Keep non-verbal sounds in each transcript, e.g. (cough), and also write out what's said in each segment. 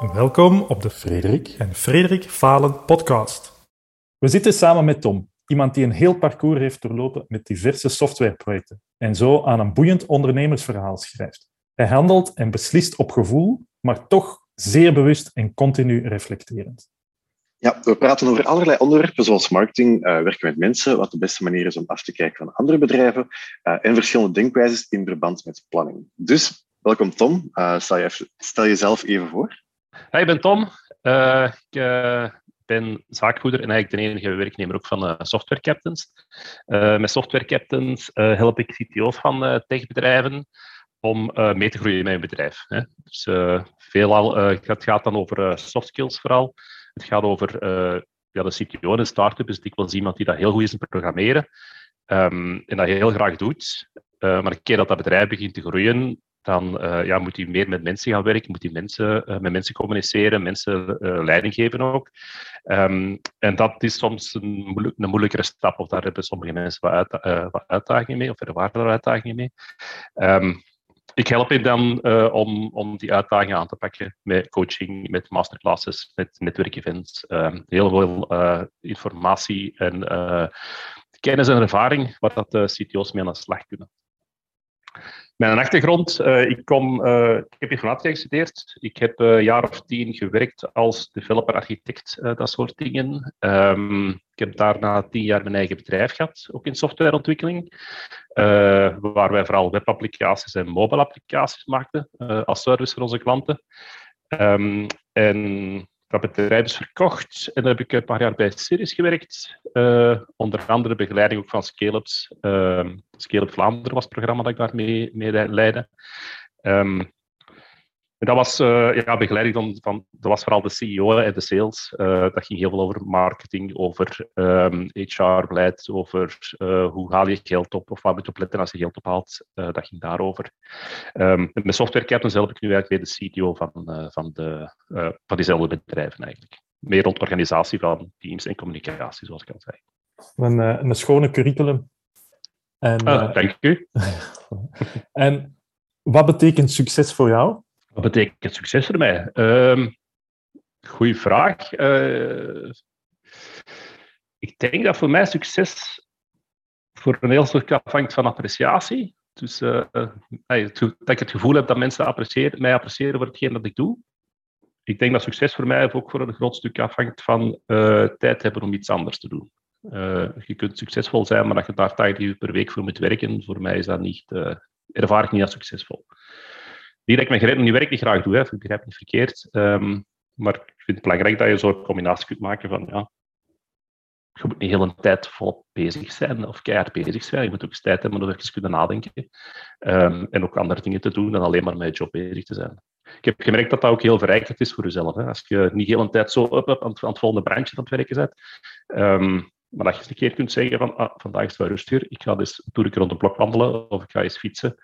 Welkom op de Frederik en Frederik Falen podcast. We zitten samen met Tom, iemand die een heel parcours heeft doorlopen met diverse softwareprojecten en zo aan een boeiend ondernemersverhaal schrijft. Hij handelt en beslist op gevoel, maar toch zeer bewust en continu reflecterend. Ja, we praten over allerlei onderwerpen zoals marketing, uh, werken met mensen, wat de beste manier is om af te kijken van andere bedrijven uh, en verschillende denkwijzes in verband met planning. Dus welkom Tom, uh, stel, je stel jezelf even voor. Hi, ik ben Tom. ik ben zaakvoerder en eigenlijk de enige werknemer ook van Software Captains. met Software Captains help ik CTO's van techbedrijven om mee te groeien in mijn bedrijf. Hè. Dus veelal, het gaat dan over soft skills vooral. Het gaat over uh, ja, de CTO in een start-up is dikwijls iemand die dat heel goed is in programmeren um, en dat heel graag doet. Uh, maar een keer dat dat bedrijf begint te groeien, dan uh, ja, moet hij meer met mensen gaan werken, moet hij mensen, met mensen communiceren, mensen leiding geven ook. Um, en dat is soms een, moeilijk, een, moeilijkere stap, of daar hebben sommige mensen wat, uit, wat uitdagingen mee, of ervaren er uitdagingen mee. Um, ik help je dan om, om die uitdagingen aan te pakken met coaching, met masterclasses, met netwerkevents. Uh, heel veel informatie en kennis en ervaring waar dat de CTO's mee aan de slag kunnen. Mijn achtergrond, uh, ik, kom, uh, ik heb informatica gestudeerd. Ik heb een jaar of tien gewerkt als developer-architect, dat soort dingen. Um, ik heb daarna tien jaar mijn eigen bedrijf gehad, ook in softwareontwikkeling, waar wij vooral webapplicaties en mobile applicaties maakten als service voor onze klanten. Um, en dat bedrijf is verkocht en dan heb ik een paar jaar bij Sirius gewerkt. Uh, onder andere begeleiding ook van Scale-ups. Uh, Scale-up Vlaanderen was het programma dat ik daarmee mee leidde. En dat was uh, ja, begeleiding van, van, dat was vooral de CEO en de sales. Uh, dat ging heel veel over marketing, over um, ehm, HR-beleid, over uh, hoe haal je geld op of waar moet je op letten als je geld ophaalt. dat ging daarover. Um, met Software Captains help ik nu eigenlijk bij de CTO van, van, de, van diezelfde bedrijven eigenlijk. Meer rond organisatie van teams en communicatie, zoals ik al zei. Een, een schone curriculum. En, ah, dank u. (laughs) en wat betekent succes voor jou? Wat betekent succes voor mij? Uh, goeie vraag. Uh, ik denk dat voor mij succes voor een heel stuk afhangt van appreciatie. Dus uh, dat ik het gevoel heb dat mensen appreciëren, mij appreciëren voor hetgeen dat ik doe. Ik denk dat succes voor mij ook voor een groot stuk afhangt van uh, tijd hebben om iets anders te doen. je kunt succesvol zijn, maar dat je daar 80 uur per week voor moet werken, voor mij is dat niet, ervaar ik niet als succesvol. Niet dat ik mijn werk niet graag doe, hè, ik begrijp niet verkeerd. Um, maar ik vind het belangrijk dat je zo'n combinatie kunt maken van ja, je moet niet heel een tijd volop bezig zijn of keihard bezig zijn. Je moet ook eens tijd hebben om even kunnen nadenken. Um, en ook andere dingen te doen dan alleen maar met je job bezig te zijn. Ik heb gemerkt dat dat ook heel verrijkend is voor jezelf. Hè. Als je niet heel een tijd zo up, up aan, het, volgende brandje aan het werken bent. Um, maar dat je eens een keer kunt zeggen van ah, vandaag is het wel rustig. Ik ga dus toen ik rond de blok wandelen of ik ga eens fietsen.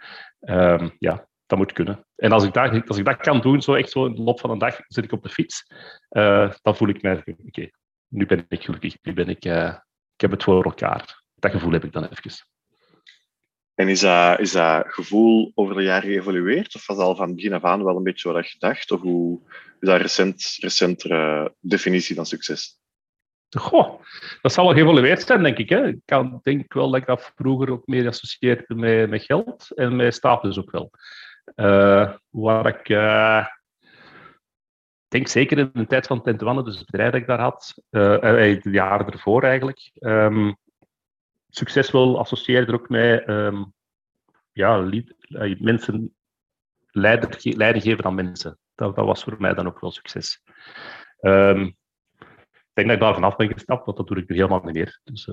Ja, dat moet kunnen. En als ik dat, als ik dat kan doen, zo echt zo in de loop van een dag zit ik op de fiets, uh, dan voel ik mij, oké, nu ben ik gelukkig, nu ben ik, uh, ik heb het voor elkaar. Dat gevoel heb ik dan even. En is dat, is dat gevoel over de jaren geëvolueerd? Of was dat al van begin af aan wel een beetje wat je dacht? Of hoe is dat recent, recentere definitie van succes? Goh, dat zal wel geëvolueerd zijn, denk ik. Hè. Ik kan, denk wel dat ik dat vroeger ook meer associeerde met, met geld en met status ook wel. Uh, waar ik uh, denk zeker in de tijd van Tentuanne, dus het bedrijf dat ik daar had, de jaren ervoor eigenlijk, um, succesvol associeerde er ook mee um, ja, mensen leider, leiding geven aan mensen. Dat, dat, was voor mij dan ook wel succes. Um, ik denk dat ik daar vanaf ben gestapt, want dat doe ik nu helemaal niet meer. Dus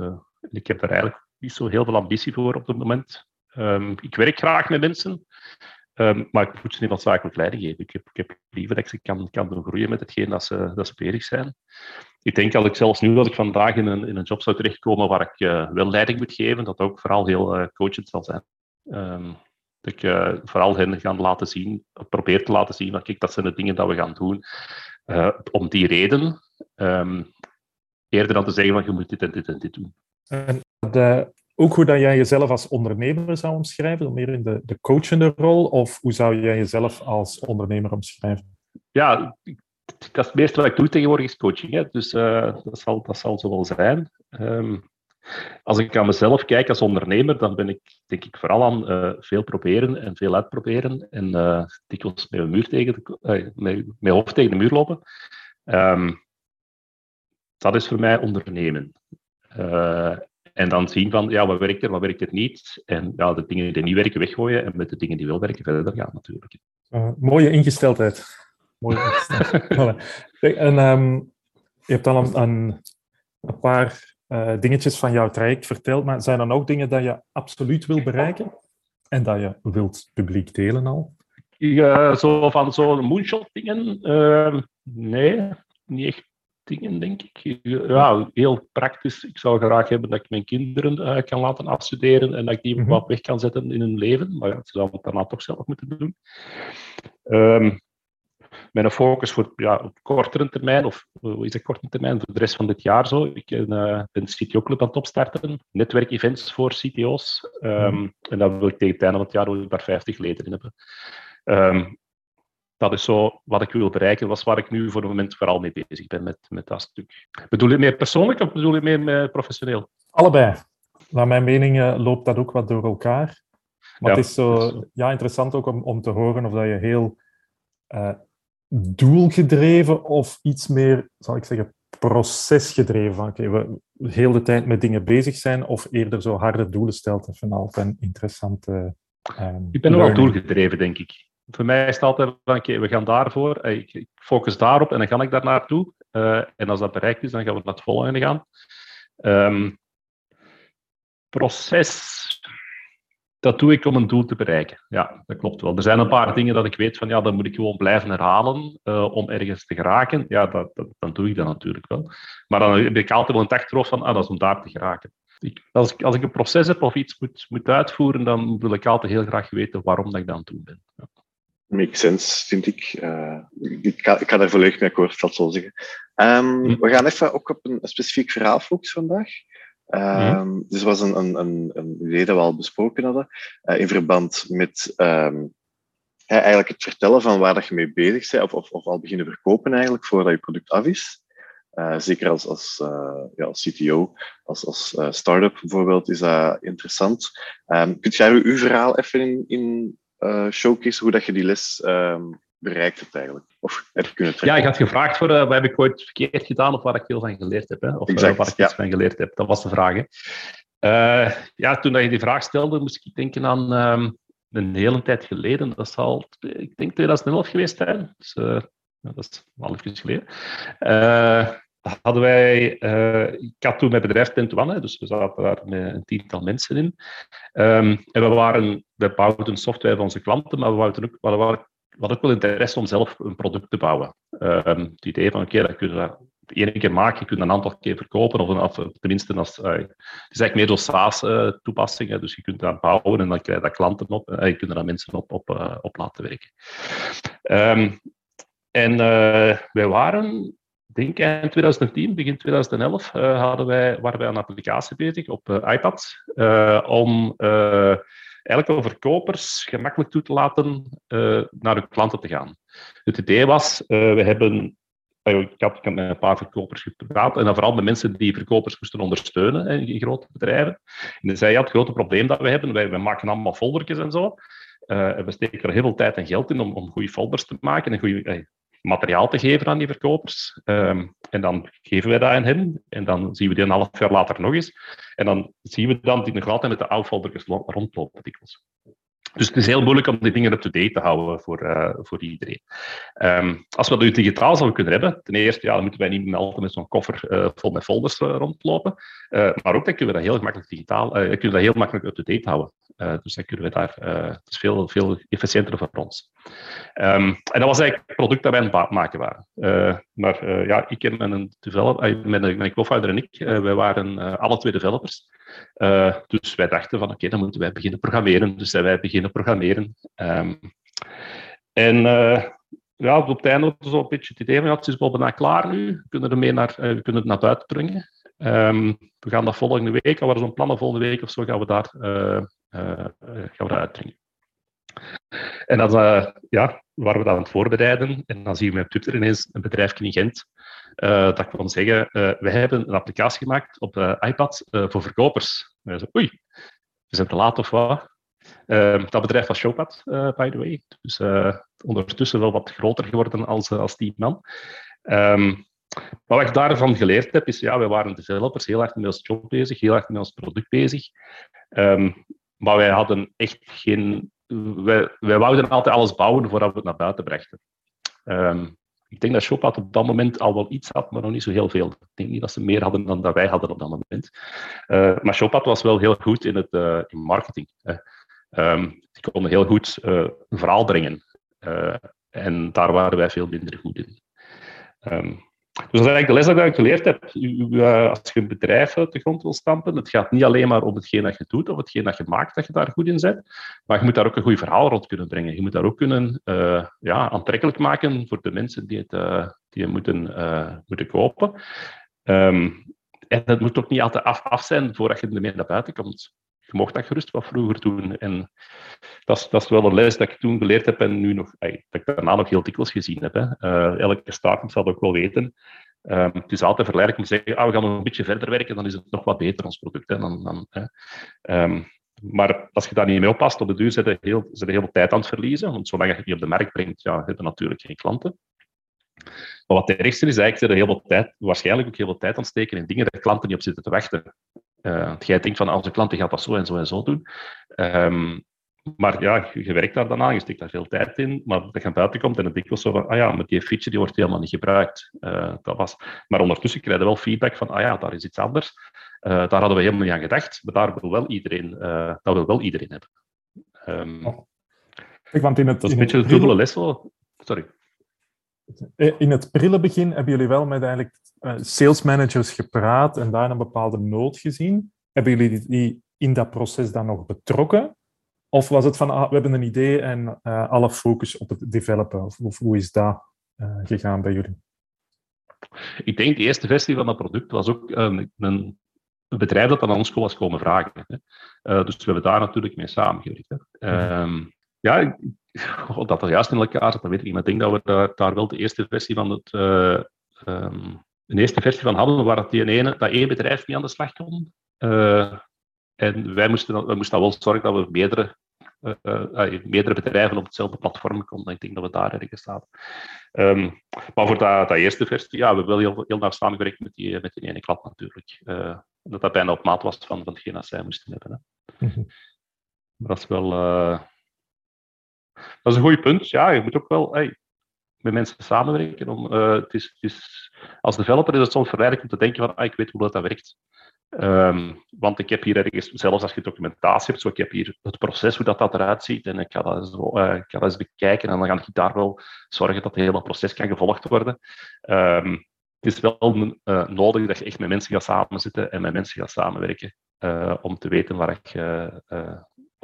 ik heb daar eigenlijk niet zo heel veel ambitie voor op dit moment. Ik werk graag met mensen. Um, maar ik moet ze niet zakelijk leiding geven. Ik heb, ik heb liever dat ik ze kan, kan doen groeien met hetgeen dat ze, dat ze bezig zijn. Ik denk dat ik zelfs nu dat ik vandaag in een, in een job zou terechtkomen waar ik uh, wel leiding moet geven, dat ook vooral heel uh, coachend zal zijn. Um, dat ik uh, vooral hen gaan laten zien, probeer te laten zien, dat kijk, dat zijn de dingen dat we gaan doen. om die reden, um, eerder dan te zeggen van je moet dit en dit en dit doen. En de ook hoe dat jij jezelf als ondernemer zou omschrijven, meer in de, de coachende rol, of hoe zou jij jezelf als ondernemer omschrijven? Ja, dat is het meeste wat ik doe tegenwoordig is coaching. Hè? Dus uh, dat, zal, dat zal zo wel zijn. Um, als ik aan mezelf kijk als ondernemer, dan ben ik denk ik vooral aan uh, veel proberen en veel uitproberen. En uh, dikwijls met mijn, muur tegen met, met hoofd tegen de muur lopen. Um, dat is voor mij ondernemen. En dan zien van, ja, wat werkt er, wat werkt er niet. En ja, de dingen die niet werken, weggooien. En met de dingen die wel werken, verder gaan natuurlijk. mooie ingesteldheid. Mooie ingesteldheid. (laughs) en um, je hebt dan een, een, een paar uh, dingetjes van jouw traject verteld, maar zijn dan ook dingen dat je absoluut wil bereiken en dat je wilt publiek delen al? Ja, zo van zo'n moonshot dingen? Uh, nee, niet echt dingen, denk ik. Ja, heel praktisch. Ik zou graag hebben dat ik mijn kinderen uh, kan laten afstuderen en dat ik die mm -hmm. wat weg kan zetten in hun leven. Maar ja, ze zouden het daarna toch zelf moeten doen. Um, met een focus voor, ja, op kortere termijn, of hoe is het korte termijn, voor de rest van dit jaar zo. Ik uh, ben CTO Club aan het opstarten, netwerkevents voor CTO's. Um, en dat wil ik tegen het einde van het jaar ook daar 50 leden in hebben. Um, dat is zo wat ik wil bereiken, was waar ik nu voor het moment vooral mee bezig ben met, met dat stuk. Bedoel je meer persoonlijk of bedoel je meer professioneel? Allebei. Naar mijn mening loopt dat ook wat door elkaar. Maar ja, het is zo ja, interessant ook om, om te horen of dat je heel uh, doelgedreven of iets meer, zal ik zeggen, procesgedreven. Van, oké, okay, we heel de tijd met dingen bezig zijn of eerder zo harde doelen stelt. Dat vind ik altijd een interessante. Um, ik ben wel doelgedreven, denk ik. Voor mij is het altijd van, oké, we gaan daarvoor, ik, ik, focus daarop en dan ga ik daar naartoe. Uh, en als dat bereikt is, dan gaan we naar het volgende gaan. Um, proces dat doe ik om een doel te bereiken. Ja, dat klopt wel. Er zijn een paar dingen dat ik weet van, ja, dan moet ik gewoon blijven herhalen uh, om ergens te geraken. Ja, dat, dat, dan doe ik dat natuurlijk wel. Maar dan heb ik altijd wel een achterhoofd van, ah, dat is om daar te geraken. Ik, als, ik, als ik een proces heb of iets moet, moet uitvoeren, dan wil ik altijd heel graag weten waarom dat ik dat aan het doen ben. Ja. Makes sense, vind ik. Uh, ik, ga, ik ga daar volledig mee akkoord, dat zo zeggen. Um, hm. We gaan even ook op een, een specifiek verhaal focussen vandaag. Um, Dus was een, een, een, een, idee dat we al besproken hadden uh, in verband met um, ja, eigenlijk het vertellen van waar dat je mee bezig bent, of, of, of al beginnen verkopen eigenlijk voordat je product af is. Uh, zeker als, als, uh, ja, als CTO, als, als uh, start-up bijvoorbeeld, is dat interessant. Um, kunt jij uw verhaal even in, in showcase, hoe dat je die les bereikt het eigenlijk? Of heb je kunnen trekken? Ja, ik had gevraagd voor uh, wat heb ik ooit verkeerd gedaan of waar ik veel van geleerd heb. Hè? Of exact, uh, waar ik ja. iets van geleerd heb. Dat was de vraag. Uh, ja, toen je die vraag stelde, moest ik denken aan um, een hele tijd geleden. Dat zal, ik denk 2011 geweest zijn. Dus, dat is al even geleden. Hadden wij, ik had toen mijn bedrijf Tentuan, dus we zaten daar met een tiental mensen in. Um, en we, waren, we bouwden software voor onze klanten, maar we hadden ook, we wat ook wel interesse om zelf een product te bouwen. Um, het idee van, oké, okay, dat kun je dat ene keer maken, je kunt een aantal keer verkopen, of, of tenminste, als, uh, het is eigenlijk meer door SaaS-toepassingen, uh, dus je kunt dat bouwen en dan krijg je dat klanten op, en uh, je kunt er dan mensen op, op, uh, op laten werken. Um, en wij waren, denk in 2010, begin 2011, hadden wij, waren wij een applicatie bezig op iPad om eigenlijk om verkopers gemakkelijk toe te laten uh, naar hun klanten te gaan. Het idee was, uh, we hebben eh, ik had, met een paar verkopers gepraat en dan vooral met mensen die verkopers moesten ondersteunen in grote bedrijven. En zij had het grote probleem dat we hebben. Wij, maken allemaal foldertjes en zo. Uh, we steken er heel veel tijd en geld in om, om goede folders te maken en goede, materiaal te geven aan die verkopers. Um, en dan geven wij dat aan hen. En dan zien we die een half jaar later nog eens. En dan zien we dan die nog altijd met de oudfoldertjes rondlopen dikwijls. Dus het is heel moeilijk om die dingen up-to-date te houden voor, uh, voor iedereen. Um, als we dat digitaal zouden kunnen hebben, ten eerste, ja, dan moeten wij niet meer altijd met zo'n koffer uh, vol met folders uh, rondlopen. maar ook dan kunnen we dat heel gemakkelijk digitaal, kunnen we dat heel makkelijk up-to-date houden. Dus dan kunnen we daar, is veel, veel efficiënter voor ons. Um, en dat was eigenlijk het product dat wij aan het maken waren. maar ja, ik en mijn, developer, mijn, mijn co-founder en ik, wij waren alle twee developers. Dus wij dachten van oké, dan moeten wij beginnen programmeren. Dus zijn wij beginnen programmeren. Um, en ja, op het einde was zo een beetje het idee van ja, het is wel bijna klaar nu. We kunnen, er mee naar, we kunnen het naar buiten brengen. Um, we gaan dat volgende week, al zo'n plannen volgende week of zo, gaan we daar, gaan we dat uitbrengen. En dan uh, ja, waren we dat aan het voorbereiden. En dan zien we op Twitter ineens een bedrijf in Gent uh, dat kon zeggen, uh, wij hebben een applicatie gemaakt op iPad voor verkopers. En zei, oei, we zijn te laat of wat? Ehm, dat bedrijf was Showpad, by the way. Dus ondertussen wel wat groter geworden als, als die man. Um, maar wat ik daarvan geleerd heb, is ja, wij waren developers heel erg met ons job bezig, heel erg met ons product bezig. Um, maar wij hadden echt geen... Wij, wij wouden altijd alles bouwen voordat we het naar buiten brachten. Um, ik denk dat Shopad op dat moment al wel iets had, maar nog niet zo heel veel. Ik denk niet dat ze meer hadden dan dat wij hadden op dat moment. Uh, maar Shopad was wel heel goed in, het, uh, in marketing. Um, die konden heel goed een verhaal brengen. en daar waren wij veel minder goed in. Dus dat is eigenlijk de les dat ik geleerd heb. Eh, als je een bedrijf uit de grond wil stampen, het gaat niet alleen maar om hetgeen dat je doet of hetgeen dat je maakt, dat je daar goed in bent, maar je moet daar ook een goed verhaal rond kunnen brengen. Je moet daar ook kunnen uh, ja, aantrekkelijk maken voor de mensen die het, uh, die het moeten, moeten kopen. Um, en het moet ook niet altijd af, af zijn voordat je ermee naar buiten komt je mocht dat gerust wat vroeger doen. En dat is, dat is wel een les dat ik toen geleerd heb en nu nog, dat ik daarna nog heel dikwijls gezien heb. Hè. Uh, elke start zal dat ook wel weten. Um, het is altijd verleidelijk om te zeggen, ah, we gaan nog een beetje verder werken, dan is het nog wat beter, ons product. Hè. Dan, dan. Um, maar als je daar niet mee oppast, op de duur zit je heel, veel tijd aan het verliezen. Want zolang je het niet op de markt brengt, ja, heb je natuurlijk geen klanten. Maar wat de ergste is, eigenlijk zit er heel veel tijd, waarschijnlijk ook heel veel tijd aan steken in dingen dat klanten niet op zitten te wachten. Uh, jij denkt van onze klant gaat dat zo en zo en zo doen. Um, maar ja, je, werkt daar dan aan, je steekt daar veel tijd in, maar dat je buiten komt en het dikwijls zo van, ah ja, maar die feature die wordt helemaal niet gebruikt. Uh, dat was... Maar ondertussen krijg je wel feedback van, ah ja, daar is iets anders. Uh, daar hadden we helemaal niet aan gedacht, maar daar wil wel iedereen, uh, dat wil wel iedereen hebben. Um, oh. Ik, want in het, dat is een beetje de dubbele les. Sorry. In het prille begin hebben jullie wel met eigenlijk uh, sales managers gepraat en daar een bepaalde nood gezien. Hebben jullie die in dat proces dan nog betrokken? Of was het van, ah, we hebben een idee en uh, alle focus op het developen? Of, of hoe is dat uh, gegaan bij jullie? Ik denk de eerste versie van dat product was ook een, een bedrijf dat aan ons was komen vragen. Hè. dus we hebben daar natuurlijk mee samengewerkt. Um, ja, dat er juist in elkaar dat weet ik niet. Maar ik denk dat we daar, daar wel de eerste versie van het um, een eerste versie van hadden, waar dat, die ene, dat één bedrijf mee aan de slag kon. Uh, en wij moesten, wij moesten wel zorgen dat we meerdere, uh, uh, meerdere bedrijven op hetzelfde platform konden. Ik denk dat we daar ergens staan. Um, maar voor dat, dat, eerste versie, ja, we hebben wel heel, heel nauw samengewerkt met die, met die ene klant natuurlijk. dat dat bijna op maat was van, van hetgeen dat zij moesten hebben. Hè. Mm -hmm. Dat is wel... dat is een goed punt. Ja, je moet ook wel... Hey, met mensen samenwerken. Om, uh, het is, is, als developer is het soms verleidelijk om te denken van ah, ik weet hoe dat, werkt. Um, want ik heb hier ergens, zelfs als je documentatie hebt, zo, ik heb hier het proces, hoe dat, dat eruit ziet. En ik ga dat, zo, uh, ik ga dat eens bekijken en dan ga ik daar wel zorgen dat het hele proces kan gevolgd worden. Um, het is wel uh, nodig dat je echt met mensen gaat samenzitten en met mensen gaat samenwerken. om te weten waar ik,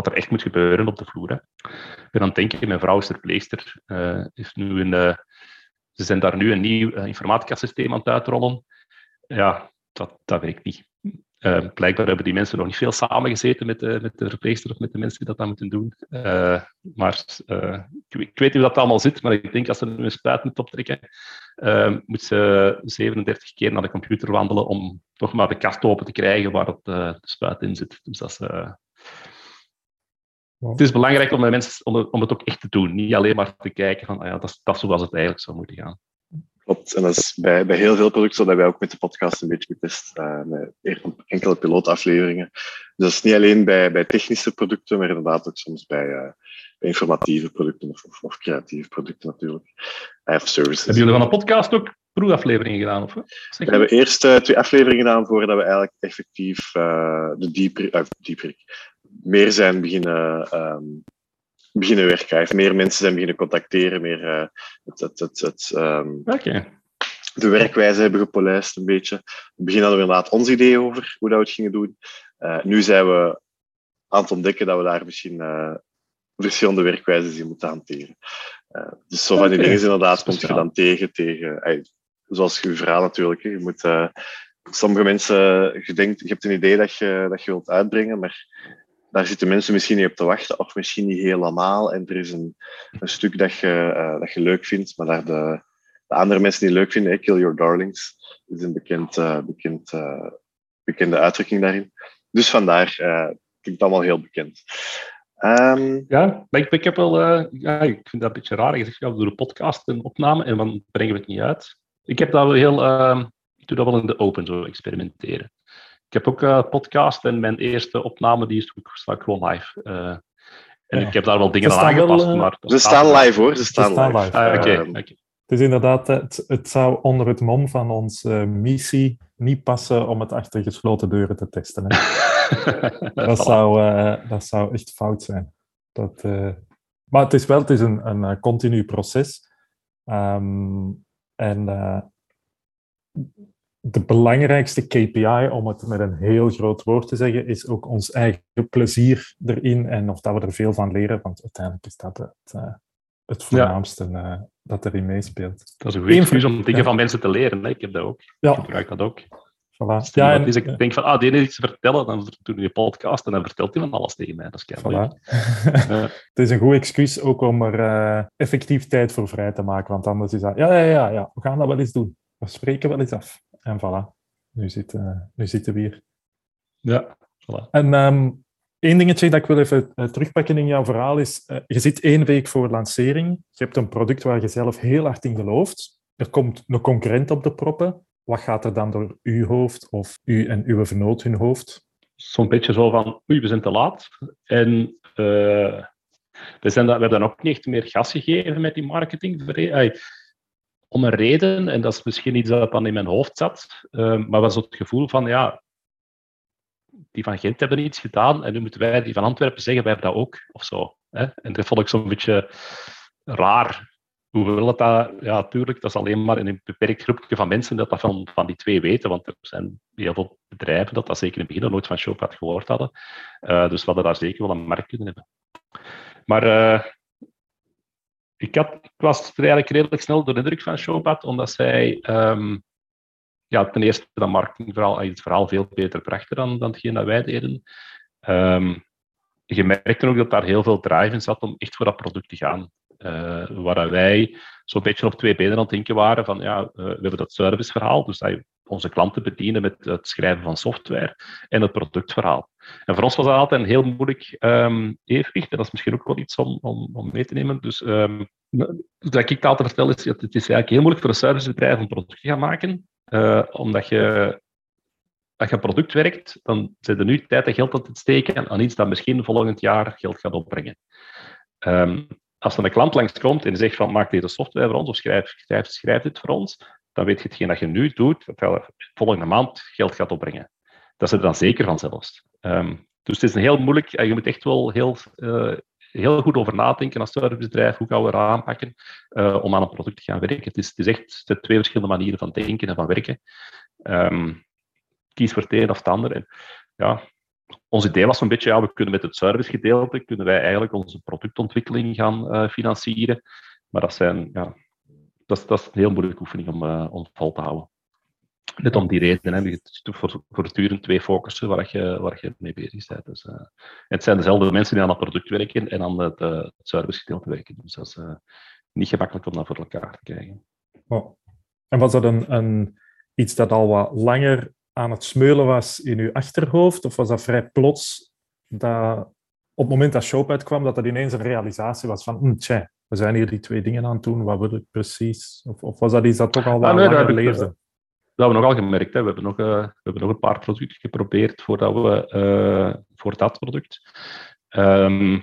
er echt moet gebeuren op de vloer. Hè. Ik ben aan denken, mijn vrouw is verpleegster, uh, is nu een, ze zijn daar nu een nieuw uh, informatica-systeem aan het uitrollen. Ja, dat, dat werkt niet. blijkbaar hebben die mensen nog niet veel samengezeten met de, met de verpleegster of met de mensen die dat dan moeten doen. maar ik, weet niet hoe dat allemaal zit, maar ik denk als ze een spuit moet optrekken, moet ze 37 keer naar de computer wandelen om toch maar de kast open te krijgen waar het, de spuit in zit. Dus dat is, het is belangrijk om, mensen, om, om, het ook echt te doen. Niet alleen maar te kijken van, ah ja, dat, is, dat is zoals het eigenlijk zou moeten gaan. Klopt. En dat is bij, bij heel veel producten zo dat wij ook met de podcast een beetje getest. Uh, met enkele pilootafleveringen. Dus dat is niet alleen bij, bij technische producten, maar inderdaad ook soms bij, uh, bij informatieve producten of, of, of, creatieve producten natuurlijk. Uh, services. Hebben jullie van een podcast ook proefafleveringen gedaan? Of, we hebben eerst twee afleveringen gedaan voordat we eigenlijk effectief de dieper, dieper meer zijn beginnen, um, beginnen werken. meer mensen zijn beginnen contacteren, meer uh, het, het, het, het um, de werkwijze hebben gepolijst een beetje. In het begin hadden we inderdaad ons idee over hoe dat we het gingen doen. Uh, nu zijn we aan het ontdekken dat we daar misschien uh, verschillende werkwijzen in moeten hanteren. Dus zo van die dingen inderdaad komt je dan tegen, tegen zoals je verhaal natuurlijk. Je moet, sommige mensen, je, denkt, je hebt een idee dat je, dat je wilt uitbrengen, maar daar zitten mensen misschien niet op te wachten, of misschien niet helemaal. En er is een, een stuk dat je, uh, dat je leuk vindt, maar daar de, de andere mensen niet leuk vinden. Kill Your Darlings is een bekend, uh, bekend, uh, bekende uitdrukking daarin. Dus vandaar klinkt allemaal heel bekend. Um, ja, ik, ik, heb wel, ja, ik vind dat een beetje raar. Zegt, ja, we doen een podcast en opname en dan brengen we het niet uit. Ik heb dat wel heel, ik doe dat wel in de open, zo experimenteren. Ik heb ook een podcast en mijn eerste opname die is staat gewoon live. en ja. ik heb daar wel dingen aan aangepast. Wel, maar ze staan live hoor, ze staan, ze staan live. live. Ah, Oké, okay, okay. Het is inderdaad, het, het zou onder het mom van onze missie niet passen om het achter gesloten deuren te testen. Hè. (laughs) dat, zou, uh, dat zou echt fout zijn. Dat, uh, maar het is wel het is een, een, een continu proces. Um, en uh, de belangrijkste KPI, om het met een heel groot woord te zeggen, is ook ons eigen plezier erin en of dat we er veel van leren, want uiteindelijk is dat het, het voornaamste ja. dat erin meespeelt. Dat is een goede excuus om dingen ja. van mensen te leren. Hè? Ik heb dat ook. Ja. Ik gebruik dat ook. Voilà. Ja, en, is, ik denk van, ah, die heeft iets te vertellen, dan doen we een podcast en dan vertelt hij van alles tegen mij. Dat is voilà. (laughs) (laughs) Het is een goed excuus ook om er uh, effectief tijd voor vrij te maken, want anders is dat, ja, ja, ja, ja, we gaan dat wel eens doen. We spreken wel eens af. En voilà, nu, zit, uh, nu zitten we hier. Ja, voilà. En um, Eén dingetje dat ik wil even uh, terugpakken in jouw verhaal is, uh, je zit één week voor lancering, je hebt een product waar je zelf heel hard in gelooft, er komt een concurrent op de proppen, wat gaat er dan door uw hoofd of u en uw vernoot hun hoofd? Zo'n beetje zo van, oei, we zijn te laat. En we, zijn dat, we hebben dan ook niet echt meer gas gegeven met die marketing. Om een reden, en dat is misschien iets dat dan in mijn hoofd zat, maar was het gevoel van, ja, die van Gent hebben iets gedaan en nu moeten wij die van Antwerpen zeggen, wij hebben dat ook, of zo. Hè? En dat vond ik zo'n beetje raar. Hoe wil het dat? Ja, natuurlijk, dat is alleen maar in een beperkt groepje van mensen dat dat van, van die twee weten, want er zijn heel veel bedrijven dat dat zeker in het begin nooit van Showpad gehoord hadden. Uh, dus we hadden daar zeker wel een markt kunnen hebben. Maar uh, ik, had, ik was eigenlijk redelijk snel door de indruk van Showpad, omdat zij... Um, ja, ten eerste dat marketingverhaal, het verhaal veel beter brachten dan, dan hetgeen dat wij deden. Um, je merkte ook dat daar heel veel drive in zat om echt voor dat product te gaan. Uh, waar wij zo'n beetje op twee benen aan het denken waren van ja, uh, we hebben dat serviceverhaal, dus dat onze klanten bedienen met het schrijven van software en het productverhaal. En voor ons was dat altijd een heel moeilijk um, evenwicht en dat is misschien ook wel iets om, om, om mee te nemen. Dus um, wat ik altijd vertel is, het is eigenlijk heel moeilijk voor een servicebedrijf om product te gaan maken, uh, omdat je, als je product werkt, dan zit er nu tijd en geld aan te steken aan iets dat misschien volgend jaar geld gaat opbrengen. Um, als er een klant langskomt en zegt van maak deze software voor ons of schrijf, schrijf, schrijf dit voor ons, dan weet je hetgeen dat je nu doet, dat volgende maand geld gaat opbrengen. Dat is er dan zeker van zelfs. Um, dus het is heel moeilijk, je moet echt wel heel, uh, heel goed over nadenken als servicebedrijf, hoe gaan we eraan aanpakken uh, om aan een product te gaan werken. Het is, het is echt twee verschillende manieren van denken en van werken. Um, kies voor het een of het ander. En, ja, ons idee was een beetje, ja, we kunnen met het servicegedeelte, kunnen wij eigenlijk onze productontwikkeling gaan uh, financieren. Maar dat, zijn, ja, dat, is, dat een heel moeilijke oefening om, uh, te houden. Net om die reden. Hè. Je voor, voortdurend twee focussen waar je, waar je mee bezig bent. Dus, uh, het zijn dezelfde mensen die aan het product werken en aan het, uh, het servicegedeelte werken. Dus dat is niet gemakkelijk om dat voor elkaar te krijgen. Oh. En was dat een, een, iets dat al wat langer aan het smeulen was in uw achterhoofd? Of was dat vrij plots dat op het moment dat Shop uitkwam, dat dat ineens een realisatie was van, tja, we zijn hier die twee dingen aan het doen, wat wil ik precies? Of, of was dat iets dat toch al wat ah, nee, langer leefde? Dat hebben we nog al gemerkt. Hè. We, hebben nog, uh, we hebben nog een paar producten geprobeerd voordat we, uh, voor dat product. Um,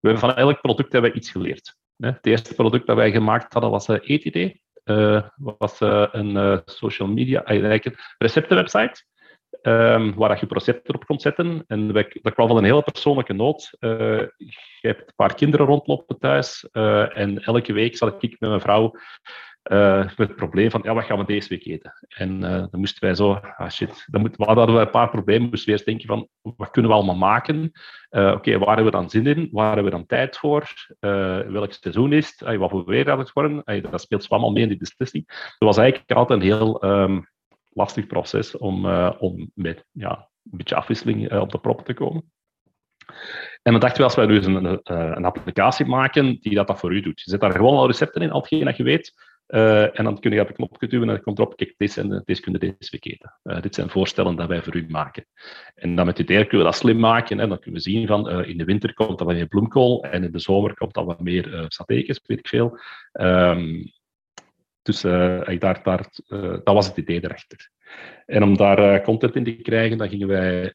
we hebben van elk product hebben we iets geleerd. Hè. Het eerste product dat wij gemaakt hadden was uh, ETD. was een social media, eigenlijk een receptenwebsite. Um, waar je recepten op kon zetten. En wij, dat kwam van een hele persoonlijke nood. je hebt een paar kinderen rondlopen thuis. en elke week zat ik met mijn vrouw uh, met het probleem van, ja, wat gaan we deze week eten? En dan moesten wij zo, ah shit, dan moet, hadden we een paar problemen. Moesten we eerst denken van, wat kunnen we allemaal maken? Oké, waar hebben we dan zin in? Waar hebben we dan tijd voor? welk seizoen is het? wat voor weer gaat het worden? dat speelt allemaal mee in die beslissing. Dat was eigenlijk altijd een heel um, lastig proces om, om met, ja, beetje afwisseling op de proppen te komen. En dan dachten we, als wij dus een, een, applicatie maken die dat, dat voor u doet. Je zet daar gewoon al recepten in, al hetgeen dat je weet. En dan kun je op de knop duwen en dan komt erop, kijk, dit, zijn, deze kunnen deze vergeten. Dit zijn voorstellen dat wij voor u maken. En dan met die idee kunnen we dat slim maken. En dan kunnen we zien van, in de winter komt dat wat meer bloemkool en in de zomer komt dat wat meer uh, weet ik veel. Um, dus daar, daar, dat was het idee erachter. En om daar content in te krijgen, dan gingen wij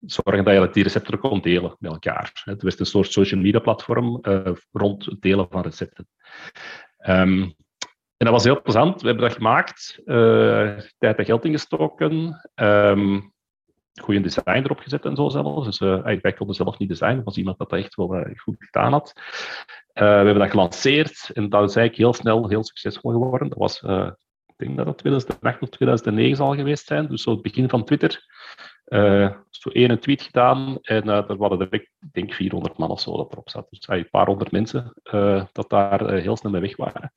zorgen dat je die recepten kon delen met elkaar. Het was een soort social media platform rond het delen van recepten. Um, en dat was heel plezant. We hebben dat gemaakt, uh, tijd en geld ingestoken, um, goede design erop gezet en zo zelfs. Dus uh, wij konden zelf niet designen, was iemand dat dat echt wel uh, goed gedaan had. we hebben dat gelanceerd en dat is eigenlijk heel snel heel succesvol geworden. Dat was, ik denk dat dat 2008 of 2009 zal geweest zijn, dus zo het begin van Twitter. Zo één tweet gedaan en er waren er, ik denk, 400 man of zo dat erop zat. Dus een paar honderd mensen dat daar heel snel mee weg waren.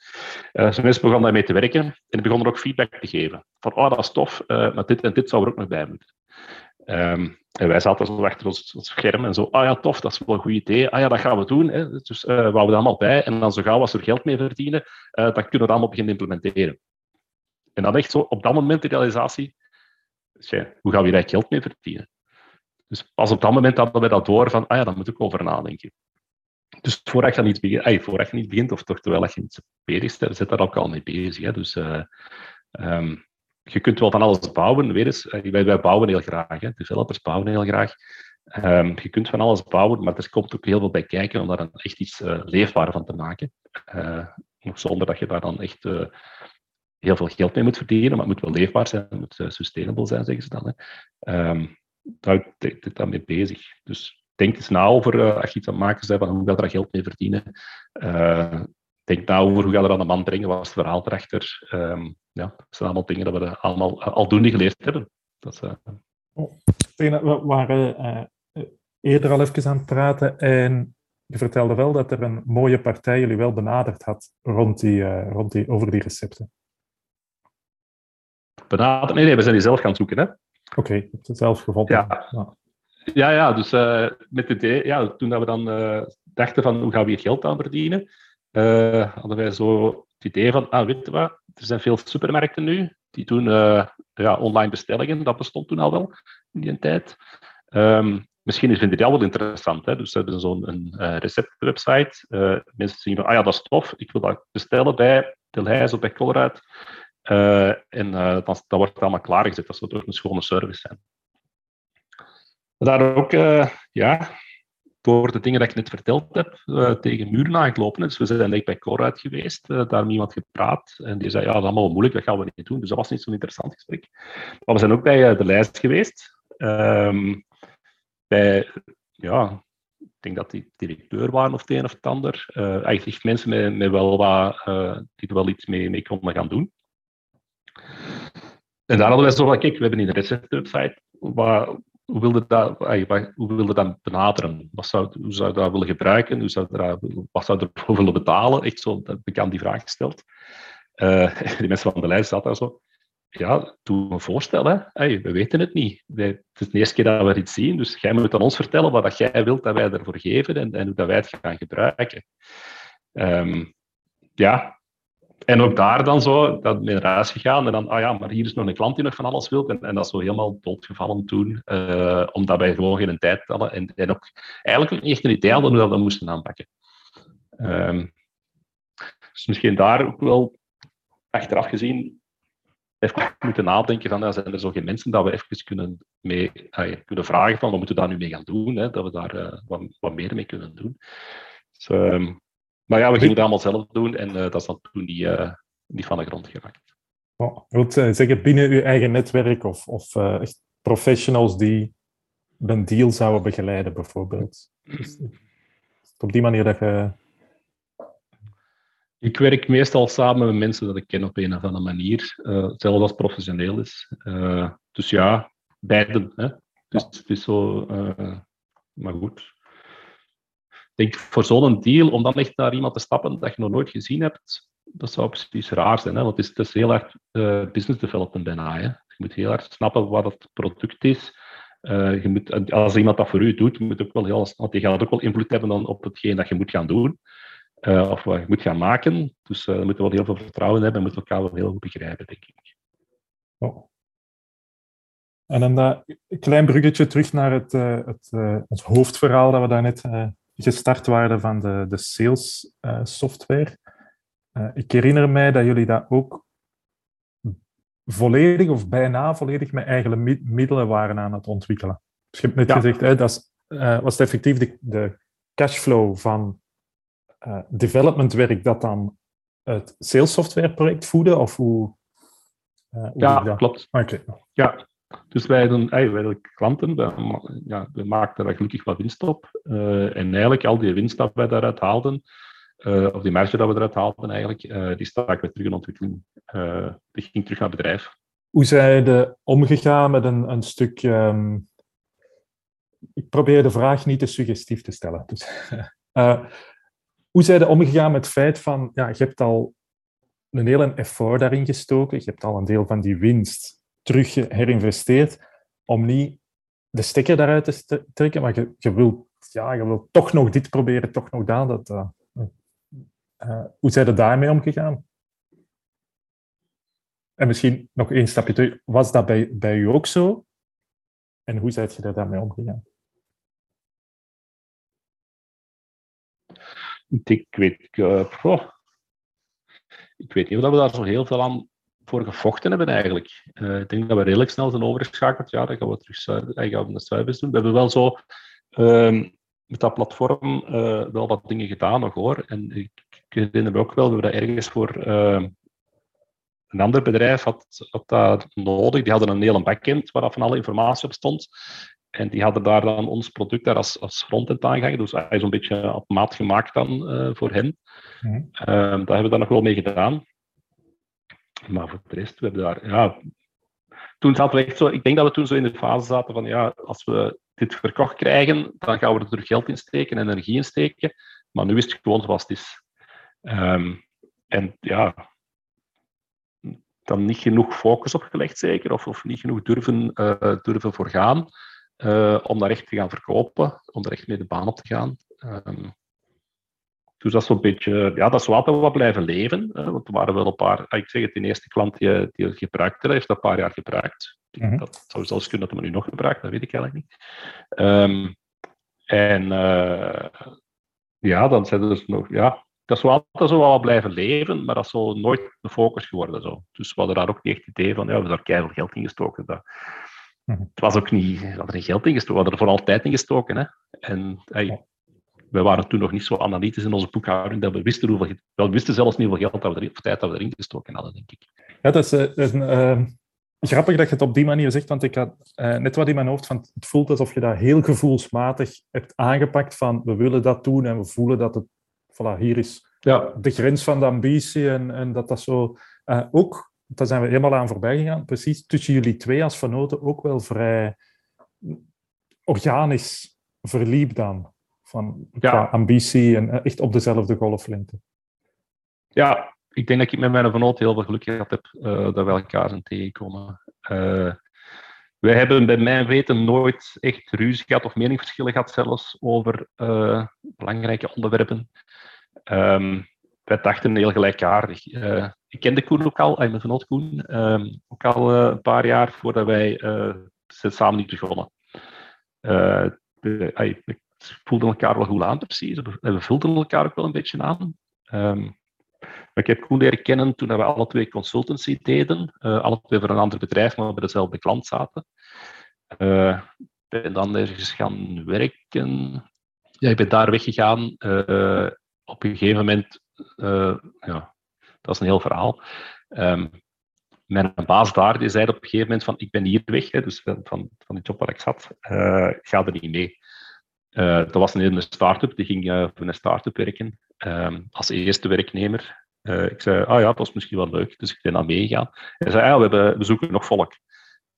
Dus mensen begonnen daarmee te werken en begonnen ook feedback te geven. Van, oh, dat is tof, maar dit en dit zou er ook nog bij moeten. Um, en wij zaten zo achter ons, scherm en zo, ah ja, tof, dat is wel een goed idee. Ah ja, dat gaan we doen. Hè. Dus uh, we houden allemaal bij. En dan zo als we er geld mee verdienen, dan kunnen we dat allemaal beginnen implementeren. En dan echt zo, op dat moment de realisatie, hoe gaan we eigenlijk geld mee verdienen? Dus pas op dat moment hadden we dat door van, ah ja, daar moet ik over nadenken. Dus voordat je niet begint, ay, voordat je niet begint of toch terwijl je niet bezig bent, zit daar ook al mee bezig. Hè. Dus uh, um, je kunt wel van alles bouwen. Weer eens, wij, wij bouwen heel graag, hè. developers bouwen heel graag. Um, je kunt van alles bouwen, maar er komt ook heel veel bij kijken om daar dan echt iets uh, leefbaar van te maken. Uh, zonder dat je daar dan echt heel veel geld mee moet verdienen, maar het moet wel leefbaar zijn, het moet sustainable zijn, zeggen ze dan. Hè. Um, daar ben ik dan mee bezig. Dus denk eens na over, als je iets aan het maken bent, van hoe ga je daar geld mee verdienen. Denk na over hoe ga je dat aan de man brengen, wat is het verhaal erachter. Um, ja, dat zijn allemaal dingen dat we allemaal aldoende geleerd hebben. Dat, oh, we waren eerder al even aan het praten en je vertelde wel dat er een mooie partij jullie wel benaderd had rond die, rond die, over die recepten benaderd. Nee, nee, we zijn die zelf gaan zoeken. Oké, okay, je hebt het zelf gevonden. Ja, ja, ja, dus met het idee, ja, toen we dan dachten van hoe gaan we hier geld aan verdienen, uh, hadden wij zo het idee van, ah, weet wat, er zijn veel supermarkten nu, die doen ja, online bestellingen, dat bestond toen al wel in die tijd. Um, misschien vinden die al wel interessant. Hè? Dus ze hebben zo'n receptwebsite. mensen zien van, ah ja, dat is tof, ik wil dat bestellen bij Delhaize of bij Colruyt. Uh, en uh, dan, dat wordt allemaal klaargezet. Dat zou toch een schone service zijn. Daar ook, uh, ja, door de dingen dat ik net verteld heb, tegen muren aangelopen. Dus we zijn bij Colruyt geweest, daar met iemand gepraat. En die zei, ja, dat is allemaal moeilijk, dat gaan we niet doen. Dus dat was niet zo'n interessant gesprek. Maar we zijn ook bij de lijst geweest. Um, bij, ja, ik denk dat die directeur waren of het een of het ander. eigenlijk mensen met, met wel wat, die er wel iets mee, mee konden gaan doen. En daar hadden wij zo van, kijk, we hebben in de receptwebsite, hoe wilde dat, hoe wilde dat benaderen? Wat zou, hoe zou je dat willen gebruiken? Hoe zou wat zou je ervoor willen betalen? Echt zo, dat aan die vraag gesteld. Uh, (laughs) die mensen van de lijst zaten daar zo. Ja, doe een voorstel. Hey, we weten het niet. het is de eerste keer dat we iets zien, dus jij moet aan ons vertellen wat jij wilt dat wij ervoor geven en, en hoe dat wij het gaan gebruiken. Um, ja, en ook daar dan zo, dat mee naar huis gegaan en dan, ah ja, maar hier is nog een klant die nog van alles wil. En, en dat is zo helemaal doodgevallen toen, uh, omdat wij gewoon geen tijd hadden en, en ook eigenlijk niet echt een idee hadden hoe we dat moesten aanpakken. Um, dus misschien daar ook wel achteraf gezien even moeten nadenken van, ja, zijn er zo geen mensen dat we even kunnen, mee, uh, kunnen vragen van, wat moeten we daar nu mee gaan doen, hè, dat we daar uh, wat, wat, meer mee kunnen doen. Dus, um, maar ja, we gingen het allemaal zelf doen en uh, dat is dan toen niet, uh, niet van de grond geraakt. Oh, wilt zeggen, binnen uw eigen netwerk of, of uh, echt professionals die een deal zouden begeleiden, bijvoorbeeld? Het op die manier dat je... Ik werk meestal samen met mensen dat ik ken op een of andere manier, uh, zelfs als professioneel is. dus ja, beiden. Hè? Dus het is zo... maar goed, denk voor zo'n deal, om dan echt naar iemand te stappen dat je nog nooit gezien hebt, dat zou precies raar zijn. Hè? Want het is, heel erg uh, business development bijna. Je moet heel erg snappen wat het product is, je moet, als iemand dat voor u doet, moet ook wel heel, want die gaat ook wel invloed hebben dan op hetgeen dat je moet gaan doen. of wat je moet gaan maken. Dus we moeten wel heel veel vertrouwen hebben en moeten elkaar wel heel goed begrijpen, denk ik. Oh. En dan dat klein bruggetje terug naar het, het, hoofdverhaal dat we daarnet gestart waren van de, de sales software. ik herinner mij dat jullie dat ook volledig of bijna volledig met eigen middelen waren aan het ontwikkelen. Dus je hebt net gezegd, hè, dat uh, was het effectief de, de cashflow van developmentwerk dat dan het sales software project voedde? Of hoe, uh, hoe ja, klopt. Okay. Ja, dus wij doen, wij de klanten, we, ja, we maakten daar gelukkig wat winst op. en eigenlijk al die winst dat wij daaruit haalden, uh, of die marge dat we eruit haalden eigenlijk, uh, die staken we terug in ontwikkeling. Die ging terug naar het bedrijf. Hoe zijn je omgegaan met een, een stuk... Um... Ik probeer de vraag niet te suggestief te stellen. Dus, (laughs) hoe zijn je omgegaan met het feit van, ja, je hebt al een hele effort daarin gestoken, je hebt al een deel van die winst terug herinvesteerd, om niet de stekker daaruit te trekken, maar je, je wilt ja, je wilt toch nog dit proberen, toch nog dat. dat uh, hoe zijn er daarmee omgegaan? En misschien nog één stapje terug. Was dat bij, bij u ook zo? En hoe zijt je er daarmee omgegaan? Ik weet, uh, ik weet niet of we daar zo heel veel aan voor gevochten hebben eigenlijk. Uh, ik denk dat we redelijk snel zijn overgeschakeld. Ja, dan gaan we terug gaan we de doen. We hebben wel zo uh, met dat platform uh, wel wat dingen gedaan nog hoor. En ik, ik herinner me ook wel, we dat ergens voor uh, een ander bedrijf had, had dat nodig. Die hadden een hele backend waar van alle informatie op stond. En die hadden daar dan ons product daar als, als frontend aangehangen. Dus hij is een beetje automaat gemaakt dan uh, voor hen. Mm -hmm. daar hebben we daar nog wel mee gedaan. Maar voor de rest, we hebben daar... Ja, toen zaten we echt zo... Ik denk dat we toen zo in de fase zaten van... Ja, als we dit verkocht krijgen, dan gaan we er geld in steken en energie in steken. Maar nu is het gewoon zoals het is. Um, en ja, dan niet genoeg focus opgelegd zeker, of, of niet genoeg durven, uh, durven voor gaan, uh, om daar echt te gaan verkopen, om daar echt mee de baan op te gaan. Um, dus dat is zo'n beetje, ja, dat is altijd wat blijven leven. Hè, want er waren wel een paar, ah, ik zeg het, de eerste klant die, die het gebruikte, heeft dat een paar jaar gebruikt. Mm Dat zou zelfs kunnen dat hij nu nog gebruikt, dat weet ik eigenlijk niet. Um, en uh, ja, dan zijn er dus nog, ja, dat is wel altijd zo wel blijven leven, maar dat is zo nooit de focus geworden. Zo. Dus we hadden daar ook niet echt het idee van, ja, we hebben daar keihard geld in gestoken. Dat, mm Het was ook niet, we hadden er geld in gestoken, we hadden er voor altijd in gestoken. Hè. En hey, we waren toen nog niet zo analytisch in onze boekhouding dat we wisten hoeveel, we wisten zelfs niet hoeveel geld dat we erin, of tijd dat we erin gestoken hadden, denk ik. Ja, dat is, dat is een, uh, grappig dat je het op die manier zegt, want ik had uh, net wat in mijn hoofd van het voelt alsof je dat heel gevoelsmatig hebt aangepakt van we willen dat doen en we voelen dat het, voilà, hier is ja. de grens van de ambitie en, en dat dat zo... ook, daar zijn we helemaal aan voorbij gegaan, precies tussen jullie twee als vanoten ook wel vrij organisch verliep dan van ja. ambitie en eh, echt op dezelfde golflengte. Ja, ik denk dat ik met mijn vernoot heel veel geluk gehad heb uh, dat we elkaar zijn tegenkomen. Uh, wij hebben bij mijn weten nooit echt ruzie gehad of meningsverschillen gehad zelfs over uh, belangrijke onderwerpen. Um, wij dachten heel gelijkaardig. Uh, ik kende Koen ook al, mijn vernoot Koen, um, ook al een paar jaar voordat wij samen niet begonnen. De, voelden elkaar wel goed aan, precies. We vulden elkaar ook wel een beetje aan. Um, ik heb Koen leren kennen toen we alle twee consultancy deden. Uh, alle twee voor een ander bedrijf, maar bij dezelfde klant zaten. Uh, ben dan ergens gaan werken. Ja, ik ben daar weggegaan. Uh, op een gegeven moment, ja, dat is een heel verhaal. Um, mijn baas daar die zei op een gegeven moment van ik ben hier weg, hè, dus van, van, die job waar ik zat, ga er niet mee. Uh, dat was een start-up, die ging uh, voor een start-up werken uh, als eerste werknemer. Uh, ik zei, ah ja, dat was misschien wel leuk, dus ik ben dan meegegaan. Hij zei, ja, we, hebben, we zoeken nog volk.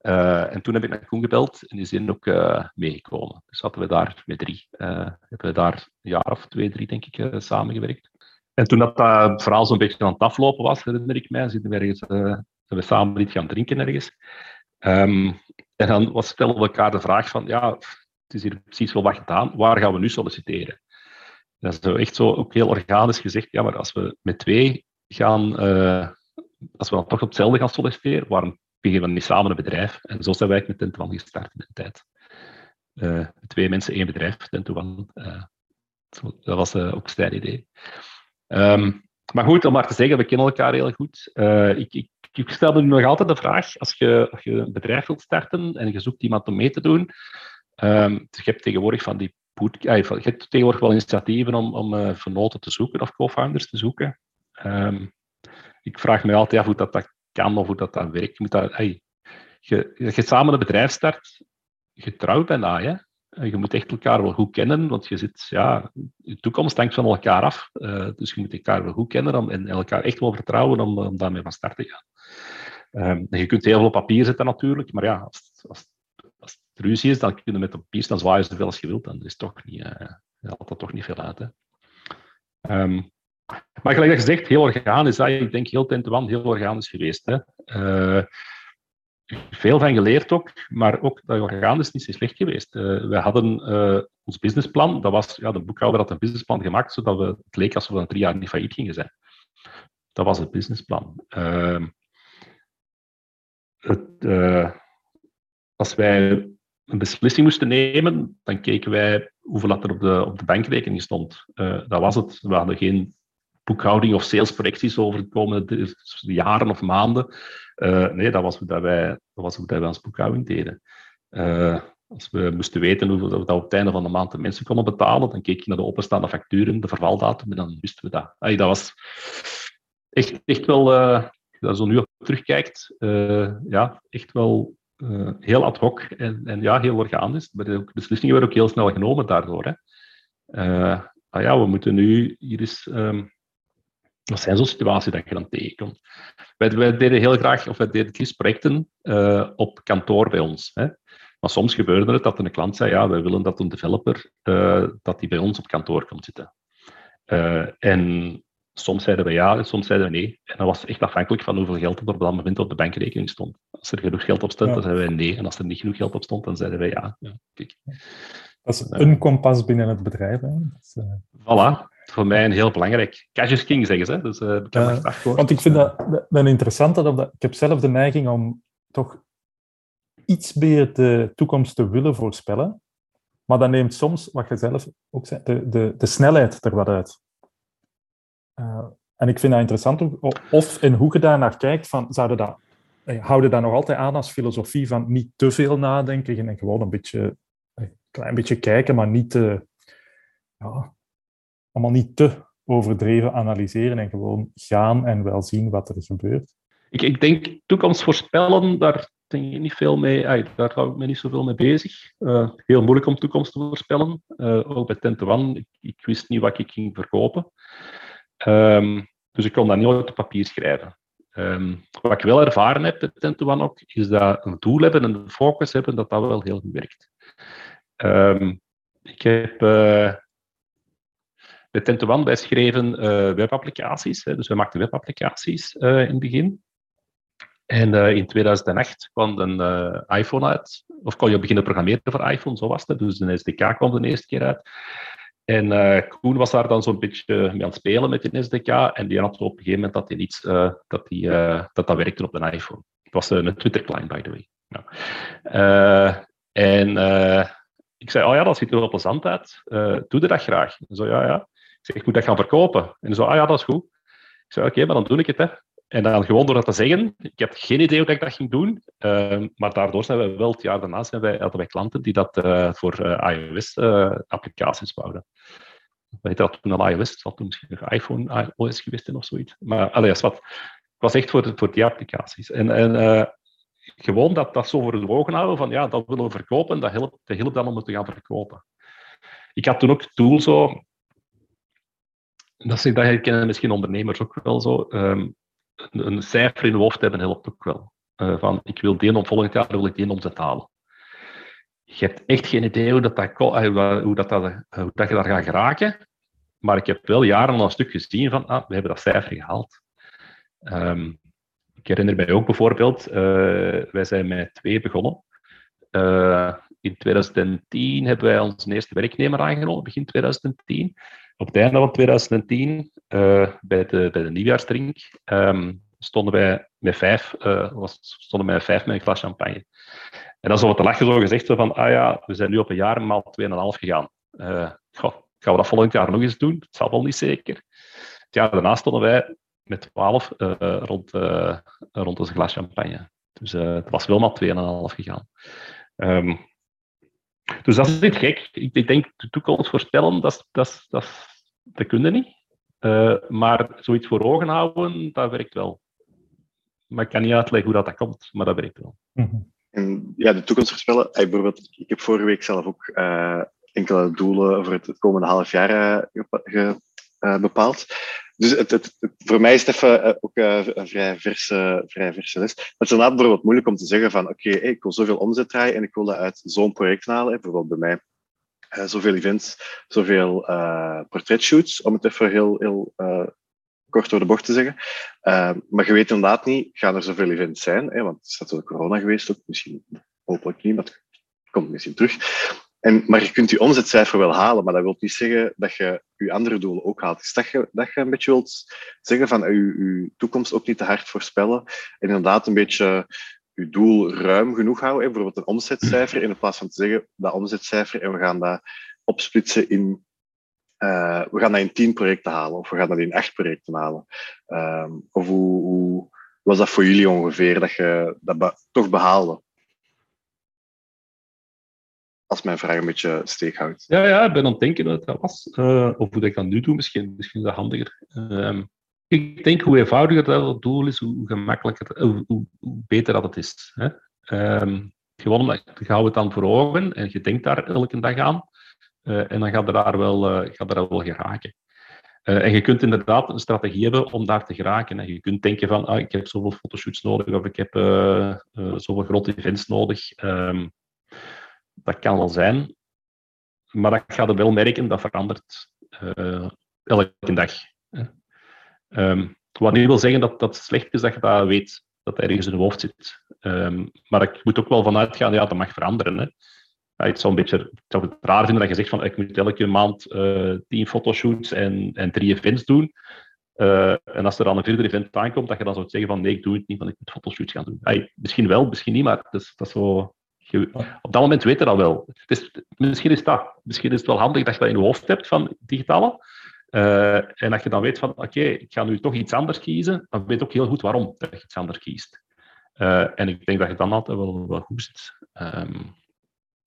en toen heb ik naar Koen gebeld en die zijn ook meegekomen. Dus hadden we daar met drie. hebben we daar een jaar of twee, drie, denk ik, samengewerkt. En toen dat, dat verhaal zo'n beetje aan het aflopen was, herinner ik mij, zitten we ergens, we samen niet gaan drinken ergens. Ehm, en dan was, stelden we elkaar de vraag van, ja, het is hier precies wel wat gedaan, waar gaan we nu solliciteren? Dat is echt zo ook heel organisch gezegd, ja, maar als we met twee gaan, uh, als we dan toch op hetzelfde gaan solliciteren, waarom beginnen we niet samen een bedrijf? En zo zijn wij met Tentuan gestart in de tijd. Uh, twee mensen, één bedrijf, Tentuan. Uh, dat was ook een idee. Um, maar goed, om maar te zeggen, we kennen elkaar heel goed. ik, ik ik stel nu nog altijd de vraag, als je, als je een bedrijf wilt starten en je zoekt iemand om mee te doen, um, je hebt tegenwoordig van die boot, je hebt tegenwoordig wel initiatieven om, om uh, vernoten te zoeken of co-founders te zoeken. Um, ik vraag me altijd af hoe dat, dat kan of hoe dat, dat werkt. Je, moet dat, je, je samen een bedrijf start, getrouwd bijna, hè? je moet echt elkaar wel goed kennen, want je zit, ja, je toekomst hangt van elkaar af. Dus je moet elkaar wel goed kennen om, en elkaar echt wel vertrouwen om, om daarmee van start te gaan. Um, je kunt heel veel op papier zetten natuurlijk, maar ja, als, als, ruzie is, dan kun je met op papier staan zwaaien zoveel als je wilt. Dan is toch niet, uh, haalt dat toch niet veel uit. Um, maar gelijk dat gezegd, heel organisch. Hè. Ik denk heel Tentuan heel organisch geweest. Hè. Uh, veel van geleerd ook, maar ook dat organisch niet zo slecht geweest. Uh, we hadden ons businessplan, dat was, ja, de boekhouder had een businessplan gemaakt, zodat we, het leek alsof we na drie jaar niet failliet gingen zijn. Dat was het businessplan. Uh, het, als wij een beslissing moesten nemen, dan keken wij hoeveel dat er op de, op de bankrekening stond. Uh, dat was het. We hadden geen boekhouding of salesprojecties over de komende jaren of maanden. Uh, nee, dat was hoe dat wij, dat was hoe dat wij ons boekhouding deden. Uh, als we moesten weten hoeveel dat op het einde van de maand de mensen konden betalen, dan keek je naar de openstaande facturen, de vervaldatum, en dan wisten we dat. Dat was echt, echt wel, als je zo nu op terugkijkt, ja, echt wel heel ad hoc en, en ja, heel organisch. Maar de beslissingen werden ook heel snel genomen daardoor. Hè. ah ja, we moeten nu hier eens um, dat zijn zo'n situaties dat je dan tegenkomt. Wij, deden heel graag, of wij deden het projecten uh, op kantoor bij ons. Hè. Maar soms gebeurde het dat een klant zei, ja, wij willen dat een developer dat die bij ons op kantoor komt zitten. En soms zeiden we ja, en soms zeiden we nee. En dat was echt afhankelijk van hoeveel geld er op dat moment op de bankrekening stond. Als er genoeg geld op stond, dan zeiden wij nee. En als er niet genoeg geld op stond, dan zeiden wij ja. ja kijk. Dat is een kompas binnen het bedrijf. Hè. Dus, voilà voor mij een heel belangrijk. Cash is king, zeggen ze. Dus, uh, uh, want ik vind dat, dat interessant. Dat, ik heb zelf de neiging om toch iets meer de toekomst te willen voorspellen. Maar dat neemt soms, wat je zelf ook zei, de, de, de snelheid er wat uit. Uh, en ik vind dat interessant, of en hoe je daar naar kijkt, van, zouden dat, houden dat nog altijd aan als filosofie van niet te veel nadenken en gewoon een beetje, een klein beetje kijken, maar niet te, ja, allemaal niet te overdreven analyseren en gewoon gaan en wel zien wat er gebeurt. Ik, ik denk toekomst voorspellen, daar denk ik niet veel mee, daar hou ik me niet zoveel mee bezig. Heel moeilijk om toekomst te voorspellen. Ook bij Tentuan, ik, ik, wist niet wat ik ging verkopen. Um, dus ik kon dat niet op papier schrijven. Um, wat ik wel ervaren heb bij Tentuan ook, is dat een doel hebben en een focus hebben, dat dat wel heel goed werkt. Um, ik heb uh, bij Tentuan, wij schreven uh, webapplicaties. Hè, dus we maakten webapplicaties uh, in het begin. En in 2008 kwam een iPhone uit. Of kon je beginnen programmeren voor iPhone, zo was het. Dus de SDK kwam de eerste keer uit. En Koen was daar dan zo'n beetje mee aan het spelen met die SDK. En die had op een gegeven moment dat hij iets, dat, die, dat dat werkte op een iPhone. Het was een Twitter-client, by the way. En ik zei, oh ja, dat ziet er wel plezant uit. doe dat graag? zo, ja, ja zeg, ik moet dat gaan verkopen. En zo, ah ja, dat is goed. Ik zei, oké, maar dan doe ik het. Hè. En dan gewoon door dat te zeggen, ik heb geen idee hoe ik dat ging doen, uh, maar daardoor zijn we wel het jaar daarna zijn wij, hadden wij klanten die dat uh, voor uh, iOS-applicaties bouwden. Weet dat toen al iOS, het zal toen misschien nog iPhone OS geweest of zoiets. Maar allee, wat, het was echt voor, voor die applicaties. En, en gewoon dat, dat zo voor de ogen houden van ja, dat willen we verkopen, dat helpt, dat helpt dan om het te gaan verkopen. Ik had toen ook Tool zo, dat, dat misschien ondernemers ook wel zo. Um, een, cijfer in de hoofd hebben helpt ook wel. Uh, van, ik wil die om volgend jaar wil ik die omzet halen. Je hebt echt geen idee hoe, dat, eh, eh, dat je daar gaat geraken. Maar ik heb wel jaren een stuk gezien van, ah, we hebben dat cijfer gehaald. Um, ik herinner mij ook bijvoorbeeld, wij zijn met twee begonnen. in 2010 hebben wij onze eerste werknemer aangenomen, begin 2010. Op het einde van 2010, bij, de, bij de nieuwjaarsdrink, ehm, stonden wij met vijf, was, stonden met vijf met een glas champagne. En dan zo wat te lachen zo gezegd van, ah ja, we zijn nu op een jaar maal 2,5 gegaan. Uh, gaan we dat volgend jaar nog eens doen? Het zal wel niet zeker. Het jaar daarna stonden wij met 12 uh, eh, rond, uh, rond een glas champagne. Dus het was wel maar 2,5 gegaan. Um, dus dat is niet gek. Ik, ik, denk, de toekomst voorspellen, dat, dat, dat, dat kun je niet. maar zoiets voor ogen houden, dat werkt wel. Maar ik kan niet uitleggen hoe dat, dat komt, maar dat werkt wel. -hmm. En ja, de toekomst voorspellen. bijvoorbeeld, ik heb vorige week zelf ook uh, enkele doelen voor het, komende half jaar uh, bepaald. Dus het, het, voor mij is het even ook een vrij verse, vrij verse les. Het is inderdaad bijvoorbeeld moeilijk om te zeggen van oké, ik wil zoveel omzet draaien en ik wil dat uit zo'n project halen. Bijvoorbeeld bij mij zoveel events, zoveel portretshoots, om het even heel, heel kort door de bocht te zeggen. Uh, maar je weet inderdaad niet, gaan er zoveel events zijn? Want het is natuurlijk corona geweest, ook misschien hopelijk niet, maar komt misschien terug. En, maar je kunt je omzetcijfer wel halen, maar dat wil niet zeggen dat je je andere doelen ook haalt. Dus dat je, dat je een beetje wilt zeggen van je, je toekomst ook niet te hard voorspellen. En inderdaad een beetje je doel ruim genoeg houden. Bijvoorbeeld een omzetcijfer, in plaats van te zeggen dat omzetcijfer en we gaan dat opsplitsen in uh, we gaan dat in tien projecten halen of we gaan dat in acht projecten halen. Uh, of hoe, was dat voor jullie ongeveer dat je dat toch behaalde? Als mijn vraag een beetje steek houdt. Ja, ja, ik ben aan het denken dat dat was. Uh, of hoe ik dat nu doe, misschien, misschien is dat handiger. Ehm, ik denk hoe eenvoudiger dat het doel is, hoe gemakkelijker, hoe, hoe, beter dat het is. Hè? Um, gewoon, je houdt het dan voor ogen en je denkt daar elke dag aan. Uh, en dan gaat er daar wel, uh, gaat er wel geraken. Uh, en je kunt inderdaad een strategie hebben om daar te geraken. En je kunt denken van, ah, ik heb zoveel fotoshoots nodig of ik heb zoveel grote events nodig. Um, dat kan wel zijn. Maar dat gaat er wel merken, dat verandert elke dag. Um, wat niet wil zeggen dat dat slecht is dat je dat weet, dat ergens in je hoofd zit. Um, maar ik moet ook wel vanuit gaan, ja, dat mag veranderen. Hè het zou een beetje ik zou het raar vinden dat je zegt van ik moet elke maand uh, tien fotoshoots en, en drie events doen. Uh, en als er dan een vierde event aankomt, dat je dan zou zeggen van nee, ik doe het niet, want ik moet fotoshoots gaan doen. Misschien wel, misschien niet, maar dat is, dat is zo... Je, op dat moment weet je dat wel. Dus, misschien is dat. Misschien is het wel handig dat je dat in je hoofd hebt van digitale. Uh, en dat je dan weet van oké, ik ga nu toch iets anders kiezen, dan weet je ook heel goed waarom dat je iets anders kiest. en ik denk dat je dan altijd wel, wel goed zit. Um,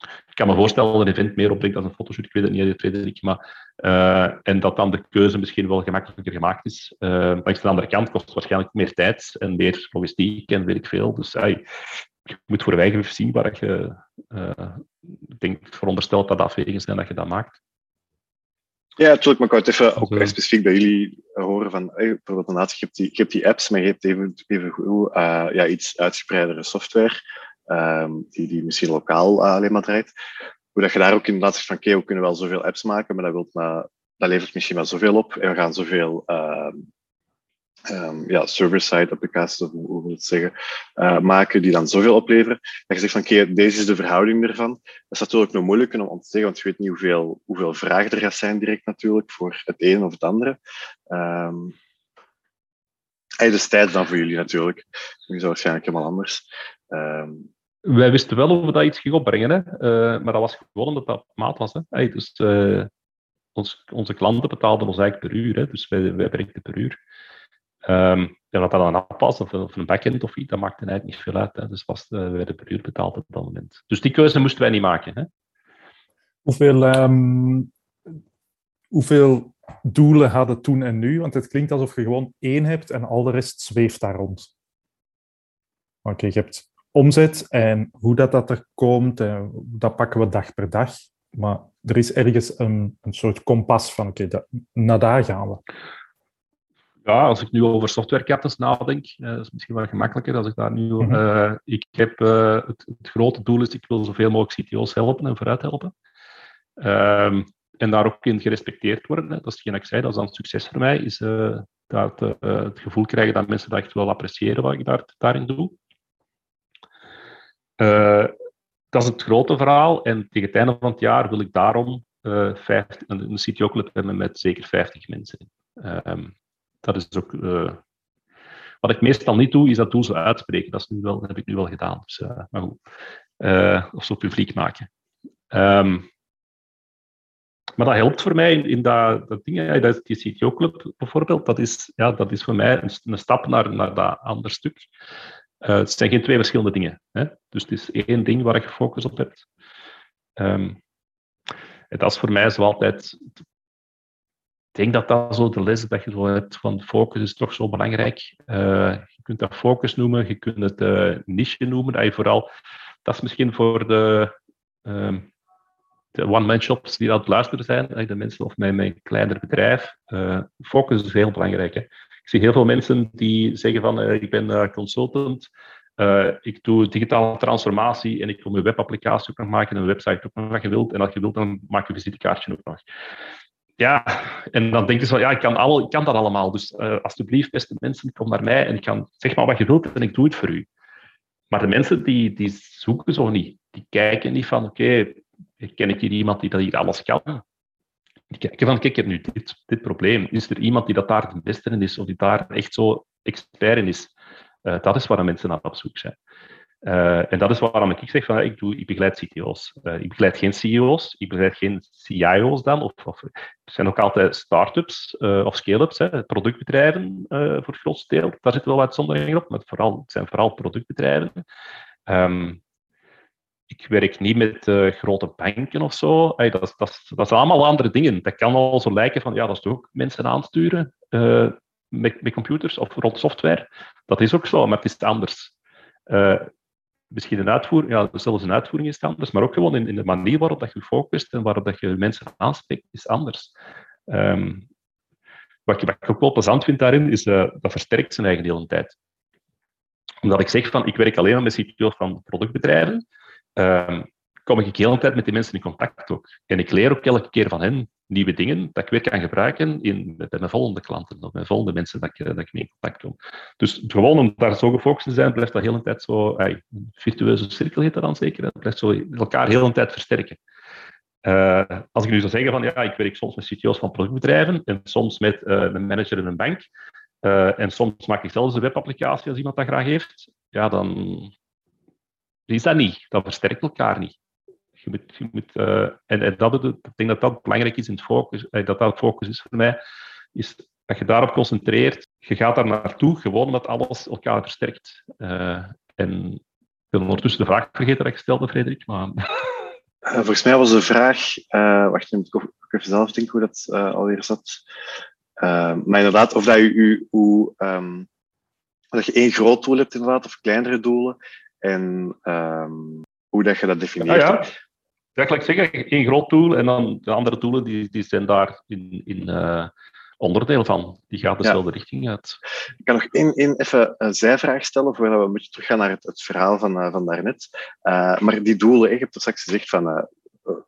ik kan me voorstellen dat een event meer opbrengt dan een fotoshoot. Ik weet het niet, Frederik. Maar, uh, en dat dan de keuze misschien wel gemakkelijker gemaakt is. Langs de andere kant kost het waarschijnlijk meer tijd en meer logistiek en weet ik veel. Dus je moet voor eigen zien waar je, uh, ik denk, veronderstelt dat afwegingen zijn dat je dat maakt. Ja, natuurlijk, maar ik wou het even ook specifiek bij jullie horen van, hey, bijvoorbeeld inderdaad, je hebt, die, je hebt die apps, maar je hebt even, even ja, iets uitgespreidere software. Ehm, die, die misschien lokaal eh, alleen maar draait. Hoe dat je daar ook inderdaad zegt van oké, we kunnen wel zoveel apps maken, maar dat, wilt maar, dat levert misschien wel zoveel op. En we gaan zoveel um, um, ja, server-side applicaties, of hoe wil het zeggen, uh, maken die dan zoveel opleveren. Dat je zegt van oké, deze is de verhouding ervan. Dat is natuurlijk nog moeilijk om, te zeggen, want je weet niet hoeveel, hoeveel vragen er gaat zijn direct natuurlijk voor het een of het andere. Um, Hey, dus tijd dan voor jullie natuurlijk. Nu is waarschijnlijk helemaal anders. Um, wij wisten wel of we dat iets ging opbrengen, hè? Uh, maar dat was gewoon omdat dat maat was. Hè? Dus, uh, ons, onze klanten betaalden ons eigenlijk per uur, hè? dus wij, wij werkten per uur. Um, en wat dat dan een app of, een backend of iets, dat maakte eigenlijk niet veel uit. Hè? Dus was, we werden per uur betaald op dat moment. Dus die keuze moesten wij niet maken. Hè? Hoeveel, um, hoeveel doelen hadden toen en nu? Want het klinkt alsof je gewoon één hebt en al de rest zweeft daar rond. Oké, je hebt omzet en hoe dat, dat er komt, dat pakken we dag per dag. Maar er is ergens een, een soort kompas van, oké, okay, naar daar gaan we. Ja, als ik nu over softwarecaptains nadenk, uh, is misschien wel gemakkelijker als ik daar nu... Mm -hmm. ik heb, uh, het, het, grote doel is, ik wil zoveel mogelijk CTO's helpen en vooruit helpen. Um, en daar ook in gerespecteerd worden. Hè. Dat is hetgeen ik zei, dat is dan succes voor mij, is dat, uh, het gevoel krijgen dat mensen dat echt wel appreciëren wat ik daar, daarin doe. Uh, dat is het grote verhaal. En tegen het einde van het jaar wil ik daarom uh, 50, een, een CTO-club hebben met zeker 50 mensen. Um, dat is ook wat ik meestal niet doe, is dat doel zo uitspreken. Dat, is nu wel, heb ik nu wel gedaan. Dus, uh, maar goed. Uh, of zo publiek maken. Um, maar dat helpt voor mij in, dat, dat ding. Ja, dat die CTO-club bijvoorbeeld, dat is, ja, dat is voor mij een, een stap naar, naar dat andere stuk. Het zijn geen twee verschillende dingen. Hè? Dus het is één ding waar je focus op hebt. En dat is voor mij zo altijd denk dat dat zo de les dat je zo hebt van focus is toch zo belangrijk. Uh, je kunt dat focus noemen, je kunt het uh, niche noemen. Dat, vooral, dat is misschien voor de, uh, de one-man shops die aan het luisteren zijn, de mensen of mijn, mijn kleiner bedrijf. Eh, focus is heel belangrijk. Hè. Ik zie heel veel mensen die zeggen van ik ben consultant, ik doe digitale transformatie en ik wil mijn webapplicatie ook nog maken en een website ook nog wat je wilt. En als je wilt, dan maak je een visitekaartje ook nog ja, en dan denk je van, ja, ik kan, kan dat allemaal. Dus uh, alsjeblieft, beste mensen, kom naar mij en ik kan, zeg maar wat je wilt en ik doe het voor u. Maar de mensen die, die zoeken zo niet. Die kijken niet van, oké, ken ik hier iemand die dat hier alles kan? Die kijken van, kijk, ik heb nu dit, dit probleem. Is er iemand die dat daar de beste in is of die daar echt zo expert in is? Uh, dat is waar de mensen naar op zoek zijn. Uh, en dat is waarom ik zeg van ik, doe, ik begeleid CTO's. Uh, eh, ik begeleid geen CEO's, ik begeleid geen CIO's dan. Of, of zijn ook altijd start-ups uh, of scale-ups, productbedrijven voor het grootste deel. Daar zit wel uitzonderingen op, maar vooral, het zijn vooral productbedrijven. Um, ik werk niet met grote banken of zo. Dat, dat, dat zijn allemaal andere dingen. Dat kan al zo lijken van ja, dat is toch ook mensen aansturen met, met computers of rond software. Dat is ook zo, maar het is anders. Uh, misschien een uitvoering, ja, zelfs een uitvoering is anders, maar ook gewoon in, de manier waarop dat je focust en waarop dat je mensen aanspreekt, is anders. Um, wat, ik ook wel plezant vind daarin, is uh, dat versterkt zijn eigen hele tijd. Omdat ik zeg van, ik werk alleen maar met CTO's van productbedrijven, um, kom ik de hele tijd met die mensen in contact ook. En ik leer ook elke keer van hen nieuwe dingen dat ik weer kan gebruiken in, bij mijn volgende klanten of mijn volgende mensen dat ik, dat ik mee in contact kom. Dus gewoon om daar zo gefocust te zijn, blijft dat de hele tijd zo, een virtueuze cirkel heet dat dan zeker, dat blijft zo elkaar de hele tijd versterken. Uh, als ik nu zou zeggen van ja, ik werk soms met CTO's van productbedrijven en soms met een manager in een bank en soms maak ik zelfs een webapplicatie als iemand dat graag heeft, ja, dan is dat niet. Dat versterkt elkaar niet. Je moet, je moet, uh, en, en dat, ik denk dat dat belangrijk is in het focus, uh, dat dat focus is voor mij, is dat je daarop concentreert. Je gaat daar naartoe, gewoon omdat alles elkaar versterkt. Uh, en ik ben ondertussen de vraag vergeten dat ik stelde, Frederik. Maar... volgens mij was de vraag, wacht, ik moet even zelf denken hoe dat alweer zat. maar inderdaad, of dat je, u, hoe, um, dat je één groot doel hebt inderdaad, of kleinere doelen. En um, hoe dat je dat definieert. Ja. Ja, ik zeggen, één groot tool en dan de andere tools die, die zijn daar in, in uh, onderdeel van. Die gaat dezelfde ja. richting uit. Ik kan nog één, één even zijvraag stellen voordat we een beetje teruggaan naar het, het verhaal van, uh, van daarnet. Uh, maar die doelen, je hebt er straks gezegd van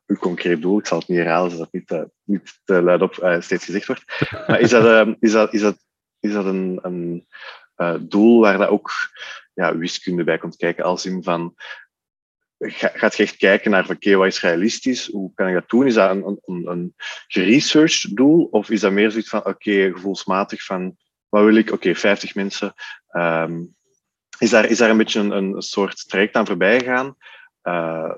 uw concreet doel, ik zal het niet herhalen, zodat het niet, niet te luid op steeds gezegd wordt. Maar is dat, is dat, is dat, is dat een, een doel waar dat ook ja, wiskunde bij komt kijken, als in van gaat je echt kijken naar, oké, wat is realistisch? Hoe kan ik dat doen? Is dat een, een, een geresearched doel? Of is dat meer zoiets van, oké, gevoelsmatig van, wat wil ik? Oké, okay, 50 mensen. Um, is, daar, is daar een beetje een, een soort traject aan voorbij gegaan? Uh,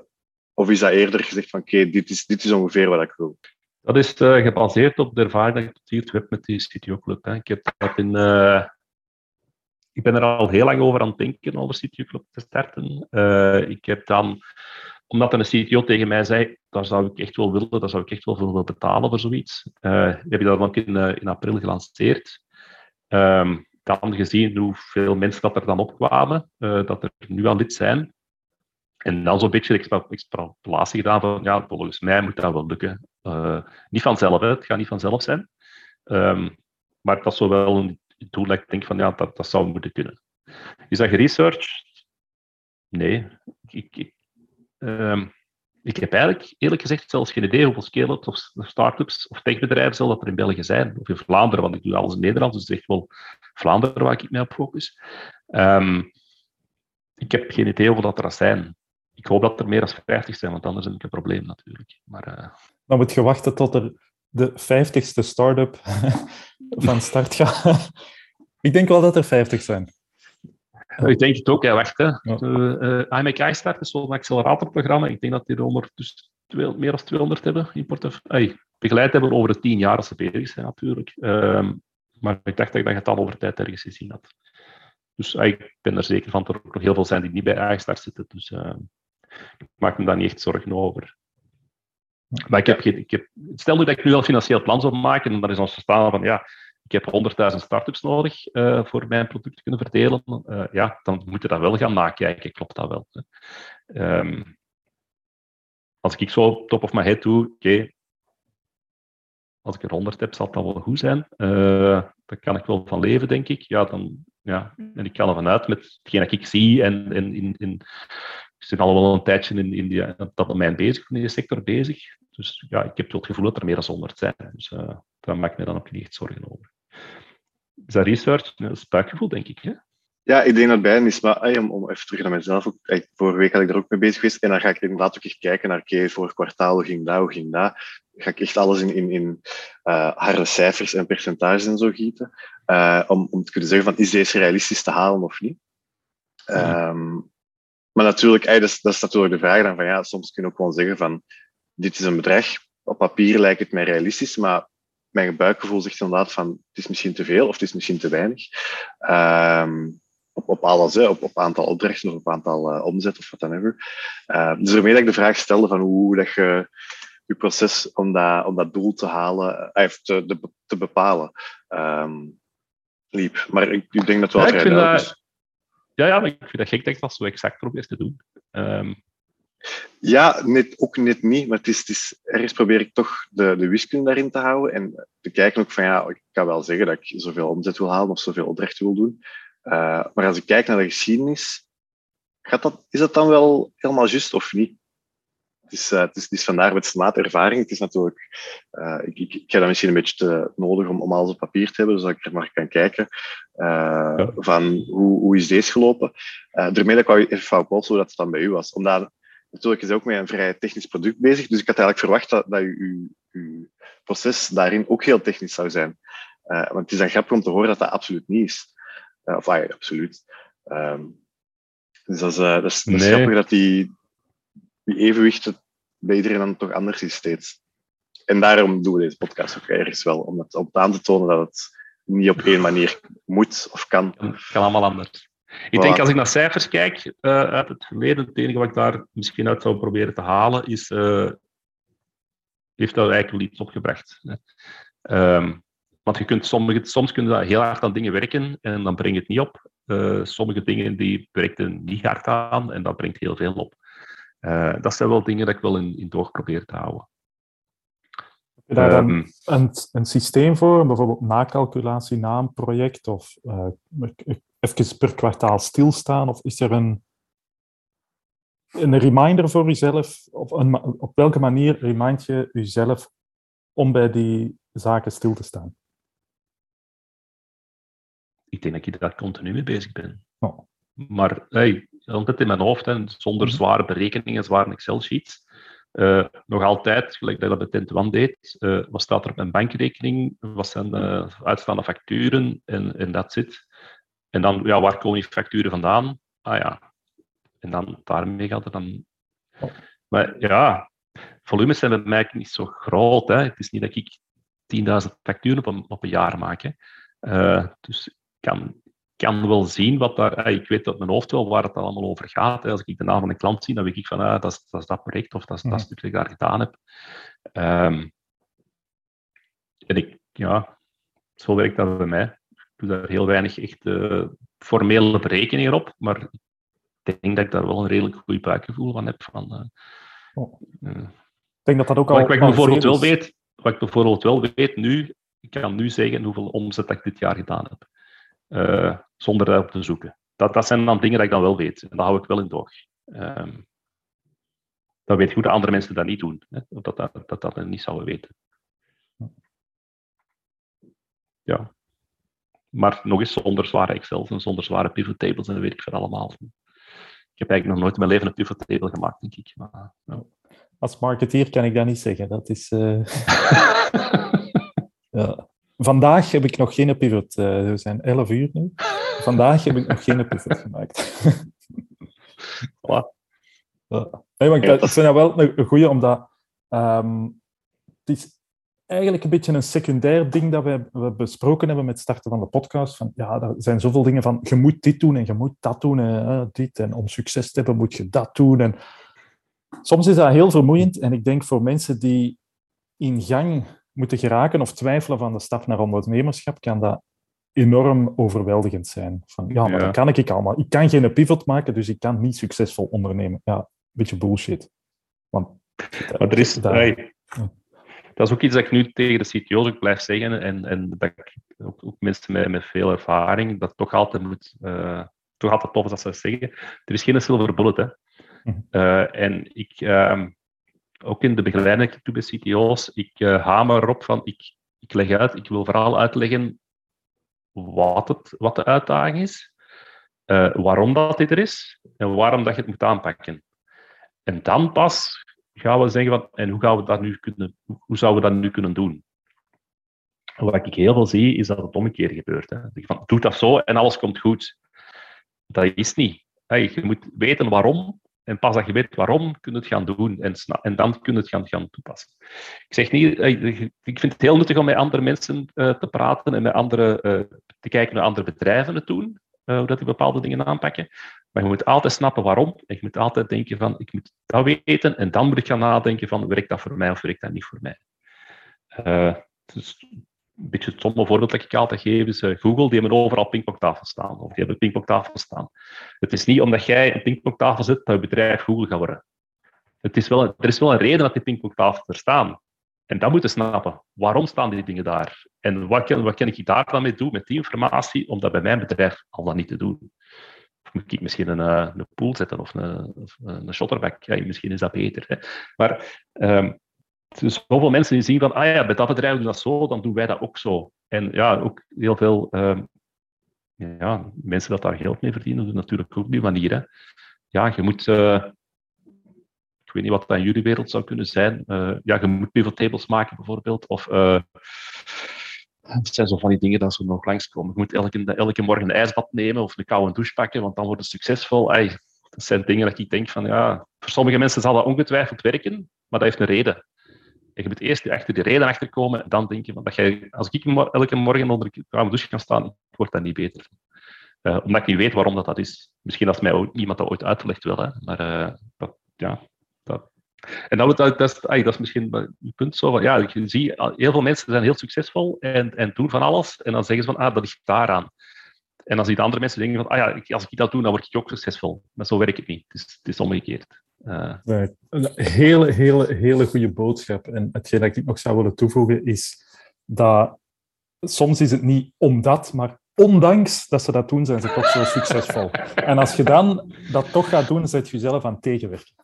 of is dat eerder gezegd van, oké, dit, is, dit is ongeveer wat ik wil? Dat is uh, gebaseerd op de ervaring dat ik tot hier heb met die CTO Club. Hè. Ik heb dat in... Uh ik ben er al heel lang over aan het denken over CTO Club te starten. Uh, ik heb dan, omdat een CTO tegen mij zei, daar zou ik echt wel willen, daar zou ik echt wel voor willen betalen voor zoiets. Uh, heb je dat dan in, uh, in april gelanceerd. Um, dan gezien hoeveel mensen dat er dan opkwamen, dat er nu aan lid zijn. En dan zo'n beetje extra, extrapolatie gedaan van, ja, volgens mij moet dat wel lukken. niet vanzelf, hè. het gaat niet vanzelf zijn. Um, maar dat zou wel een doel ik denk van ja, dat, dat zou moeten kunnen. Is dat geresearched? Nee. Ik, ik, um, ik heb eigenlijk, eerlijk gezegd, zelfs geen idee hoeveel scale-ups of start-ups of techbedrijven dat er in België zijn. Of in Vlaanderen, want ik doe alles in Nederland, dus het is echt wel Vlaanderen waar ik mij op focus. Ehm, ik heb geen idee hoeveel dat er zijn. Ik hoop dat er meer dan 50 zijn, want anders heb ik een probleem natuurlijk. Maar, uh... Dan moet je wachten tot er de 50ste start-up (laughs) van start gaat. (laughs) ik denk wel dat er 50 zijn. Ik denk het ook, ja, wacht. Hè. Ja. Uh, uh, IMEK Start is zo'n acceleratorprogramma. Ik denk dat die er ondertussen meer dan 200 hebben in portefeuille. Begeleid hebben over de 10 jaar als ze bezig zijn, natuurlijk. Um, maar ik dacht dat ik dat het al over tijd ergens gezien had. Dus uh, ik ben er zeker van dat er ook nog heel veel zijn die niet bij iStart zitten. Dus ik maak me daar niet echt zorgen over. Maar ik heb, ik heb, stel nu dat ik nu wel financieel plan zou maken, en dan is ons verstaan van ja, ik heb 100.000 startups nodig uh, voor mijn product te kunnen verdelen, uh, ja, dan moet je dat wel gaan nakijken. Klopt dat wel? Um, als ik zo top of my head doe, oké, okay, als ik er 100 heb, zal dat wel goed zijn. Uh, daar kan ik wel van leven, denk ik. Ja, dan, ja, en ik kan er vanuit met hetgeen dat ik zie en, en in, in, ik zit al wel een tijdje in, in die, dat domein bezig, in die sector bezig. Dus ja, ik heb het gevoel dat er meer dan 100 zijn. Dus uh, daar maak ik me dan ook niet echt zorgen over. Is dat research? Dat is buikgevoel, denk ik. Hè? Ja, ik denk dat bij is, maar om, om even terug naar mezelf. Ook, vorige week had ik er ook mee bezig geweest. En dan ga ik inderdaad ook echt kijken naar, oké, voor kwartaal, hoe ging dat, hoe ging dat? Ga ik echt alles in, in, in uh, harde cijfers en percentages en zo gieten. Uh, om, om te kunnen zeggen van, is deze realistisch te halen of niet? Ja. Um, maar natuurlijk, dat is, dat is natuurlijk de vraag dan van, ja, soms kun je ook gewoon zeggen van, dit is een bedrag. Op papier lijkt het mij realistisch, maar mijn buikgevoel zegt inderdaad van het is misschien te veel of het is misschien te weinig. Um, op, op alles, hè, op, op aantal opdrachten of op aantal uh, omzet of wat dan ever. Uh, dus daarmee dat ik de vraag stelde van hoe dat je je proces om dat, om dat doel te halen, uh, te, de, te bepalen, um, liep. Maar ik, ik denk dat wel ja, ik vind dat, ja, ja, ik vind dat gek dat ik dat zo exact probeer te doen. Um, ja, net, ook net niet. Maar het is, het is, ergens probeer ik toch de, de wiskunde daarin te houden. En te kijken ook van, ja, ik kan wel zeggen dat ik zoveel omzet wil halen of zoveel opdrachten wil doen. Uh, maar als ik kijk naar de geschiedenis, gaat dat, is dat dan wel helemaal juist of niet? Het is, uh, het is, het is vandaar met maat ervaring. Het is natuurlijk, uh, ik, ik, ik heb dat misschien een beetje te nodig om, om alles op papier te hebben, zodat ik er maar kan kijken ja. van hoe, hoe is deze gelopen. daarmee dat ik wou even dat dan bij u was. Omdat natuurlijk is ook met een vrij technisch product bezig. Dus ik had eigenlijk verwacht dat, dat uw, uw proces daarin ook heel technisch zou zijn. Uh, want het is dan grappig om te horen dat dat absoluut niet is. Uh, of ah, absoluut. Um, dus dat is, uh, dat is, dat is nee. grappig dat die, die evenwicht bij iedereen dan toch anders is steeds. En daarom doen we deze podcast ook ergens wel. Om het, om aan te tonen dat het niet op één manier moet of kan. Het kan allemaal anders. Ik denk als ik naar cijfers kijk uh, uit het verleden, het enige wat ik daar misschien uit zou proberen te halen is, uh, heeft dat eigenlijk wel iets opgebracht. Um, want je kunt sommige, soms kun je heel hard aan dingen werken en dan breng je het niet op. Uh, sommige dingen die werken niet hard aan en dat brengt heel veel op. dat zijn wel dingen dat ik wel in, in toog probeer te houden. Heb je daar dan um, een, een systeem voor, bijvoorbeeld nakalculatie na een project of even per kwartaal stilstaan? Of is er een, een reminder voor jezelf? Of een, op welke manier remind je jezelf om bij die zaken stil te staan? Ik denk dat ik daar continu mee bezig ben. Oh. Maar hey, altijd in mijn hoofd, hè, zonder mhm. zware berekeningen, zware Excel-sheets. Uh, nog altijd, gelijk dat ik dat bij Tint deed, uh, wat staat er op mijn bankrekening, wat zijn de uitstaande facturen en, en dat zit. En dan, ja, waar komen die facturen vandaan? Ah ja, en dan daarmee gaat het dan. Maar ja, volumes zijn bij mij niet zo groot. Hè. Het is niet dat ik 10.000 facturen op een, op een jaar maak. Hè. Uh, dus ik kan, kan wel zien wat daar. Uh, ik weet uit mijn hoofd wel waar het allemaal over gaat. Hè. Als ik de naam van een klant zie, dan weet ik van ah, dat, is, dat is dat project of dat is dat stuk dat ik daar gedaan heb. Um, en ik, ja, zo werkt dat bij mij doe daar heel weinig echt uh, formele berekeningen op, maar ik denk dat ik daar wel een redelijk goed buikgevoel van heb. Van, uh, oh. uh, ik denk dat dat ook al. Wat ik bijvoorbeeld wel weet, wat ik bijvoorbeeld wel weet nu, ik kan nu zeggen hoeveel omzet ik dit jaar gedaan heb, zonder daarop te zoeken. Dat, dat zijn dan dingen dat ik dan wel weet, en dat hou ik wel in doog. Um, dan weet je hoe de andere mensen dat niet doen. Hè? Dat, dat, dat dat niet zouden weten. Ja. Maar nog eens zonder zware Excel en zonder zware pivot tables en weet ik voor allemaal. Ik heb eigenlijk nog nooit in mijn leven een pivot table gemaakt, denk ik. Maar. Als marketeer kan ik dat niet zeggen. Dat is... Uh... (laughs) ja. Vandaag heb ik nog geen pivot. Uh, we zijn 11 uur nu. Vandaag heb ik nog geen pivot gemaakt. (laughs) voilà. ja. Nee, maar ik, vind dat wel een goede, omdat um, het is eigenlijk een beetje een secundair ding dat we, we besproken hebben met het starten van de podcast. Van, ja, er zijn zoveel dingen van, je moet dit doen en je moet dat doen en dit. En om succes te hebben moet je dat doen. En soms is dat heel vermoeiend. En ik denk voor mensen die in gang moeten geraken of twijfelen van de stap naar ondernemerschap, kan dat enorm overweldigend zijn. Van, ja, maar dat kan ik allemaal. Ik kan geen pivot maken, dus ik kan niet succesvol ondernemen. Ja, een beetje bullshit. Want, maar er is... Dat, dat is ook iets dat ik nu tegen de CTO's ook blijf zeggen, en, en dat ik, ook, ook mensen met, met veel ervaring, dat toch altijd moet... Uh, toch altijd tof is dat ze zeggen. Er is geen silver bullet, hè. Uh, en ik... Uh, ook in de begeleiding die ik doe bij CTO's, ik uh, hamer erop van, ik, ik leg uit, ik wil vooral uitleggen wat, het, wat de uitdaging is, waarom dat dit er is en waarom dat je het moet aanpakken. En dan pas gaan we zeggen van, en hoe, gaan we dat nu kunnen, hoe zouden we dat nu kunnen doen? Wat ik heel veel zie, is dat het omgekeerd gebeurt. Hè. Van, doe dat zo en alles komt goed. Dat is niet. je moet weten waarom en pas als je weet waarom, kun je het gaan doen en, en dan kun je het gaan, gaan toepassen. Ik zeg niet, ik vind het heel nuttig om met andere mensen uh, te praten en met andere, uh, te kijken naar andere bedrijven het doen, uh, hoe dat die bepaalde dingen aanpakken. Maar je moet altijd snappen waarom. En je moet altijd denken van, ik moet dat weten en dan moet ik gaan nadenken van, werkt dat voor mij of werkt dat niet voor mij? dus een beetje het stomme voorbeeld dat ik altijd geef is uh, Google, die hebben overal pingpongtafels staan. Of die hebben pingpongtafels staan. Het is niet omdat jij een pingpongtafel zet, dat je bedrijf Google gaat worden. Het is wel, er is wel een reden dat die pingpongtafels er staan. En dat moeten snappen. Waarom staan die dingen daar? En wat kan, wat kan ik daar dan mee doen met die informatie om dat bij mijn bedrijf al dan niet te doen? Moet ik misschien een, eh, een pool zetten of een, of een shotterback? Ja, misschien is dat beter. Hè. Maar um, dus zoveel mensen die zien van, ah ja, bij dat bedrijf doen dat zo, dan doen wij dat ook zo. En ja, ook heel veel uh, ja, mensen dat daar geld mee verdienen, doen natuurlijk ook op die manier. Hè. Ja, je moet, ik weet niet wat dat in jullie wereld zou kunnen zijn. Uh, ja, je moet pivot tables maken bijvoorbeeld. Of uh, zijn zo van die dingen dat ze nog langskomen. Je moet elke, elke morgen een ijsbad nemen of een koude douche pakken, want dan wordt het succesvol. Ay, dat zijn dingen dat ik denk van, ja, voor sommige mensen zal dat ongetwijfeld werken, maar dat heeft een reden je moet eerst achter de reden achterkomen en dan denk je, dat jij, als ik elke morgen onder de koude douche kan staan, wordt dat niet beter. Uh, omdat ik niet weet waarom dat, dat is. Misschien als mij iemand dat ooit uitlegt wel, hè. maar dat, ja. En dat, dat, dat, is, dat is misschien het punt zo van, ja, je ziet, heel veel mensen zijn heel succesvol en, en doen van alles en dan zeggen ze van, ah, dat ligt daaraan. En dan zie je andere mensen denken van, ah ja, als ik dat doe, dan word ik ook succesvol. Maar zo werkt het niet. Het is, het is omgekeerd. Uh. Een hele, hele, hele goede boodschap. En hetgeen dat ik nog zou willen toevoegen is dat soms is het niet omdat, maar ondanks dat ze dat doen, zijn ze toch zo succesvol. En als je dan dat toch gaat doen, zet je jezelf aan tegenwerken.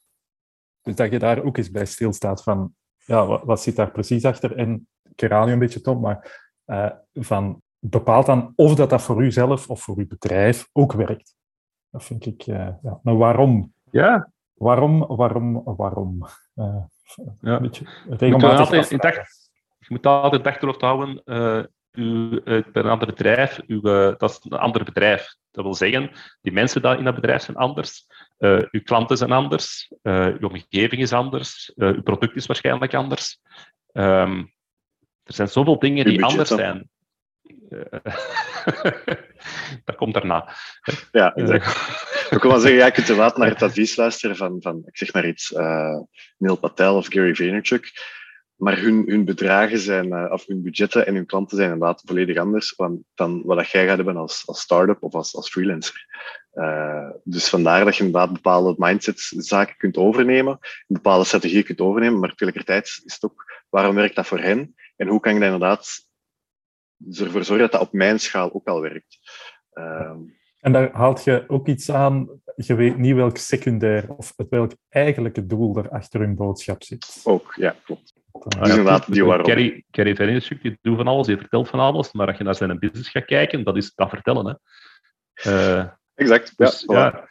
Dus dat je daar ook eens bij stilstaat van, ja, wat, wat zit daar precies achter? En ik herhaal je een beetje, Tom, maar uh, van bepaalt dan of dat, dat voor uzelf of voor uw bedrijf ook werkt. Dat vind ik, uh, ja. Maar waarom? Ja, Waarom, waarom, waarom? Uh, ja. Een beetje regelmatig altijd, dag, je moet altijd achterhoofd houden, uh, u, bij een ander bedrijf, uw, uh, dat is een ander bedrijf. Dat wil zeggen, die mensen die in dat bedrijf zijn anders, uh, uw klanten zijn anders, uw omgeving is anders, uw product is waarschijnlijk anders. Um, er zijn zoveel dingen die anders zijn. (laughs) dat komt daarna. Ja, exact. (laughs) Ik wil wel zeggen, ja, je kunt inderdaad naar het advies luisteren van, van ik zeg maar iets, uh, Neil Patel of Gary Vaynerchuk. Maar hun, hun bedragen zijn, uh, of hun budgetten en hun klanten zijn inderdaad volledig anders dan, dan wat jij gaat hebben als, als start-up of als, als freelancer. Uh, dus vandaar dat je inderdaad bepaalde mindset-zaken kunt overnemen, bepaalde strategieën kunt overnemen, maar tegelijkertijd is het ook waarom werkt dat voor hen en hoe kan ik dat inderdaad ervoor zorgen dat dat op mijn schaal ook al werkt. Uh, en daar haalt je ook iets aan je weet niet welk secundair of het welk eigenlijke doel er achter hun boodschap zit. Ook, ja, klopt. Ah, ja, inderdaad, die waarom. Kerry, Kerry Vaynerchuk, die doet van alles, die vertelt van alles, maar als je naar zijn business gaat kijken, dat is dat vertellen. Hè. Uh, exact, dus, ja. ja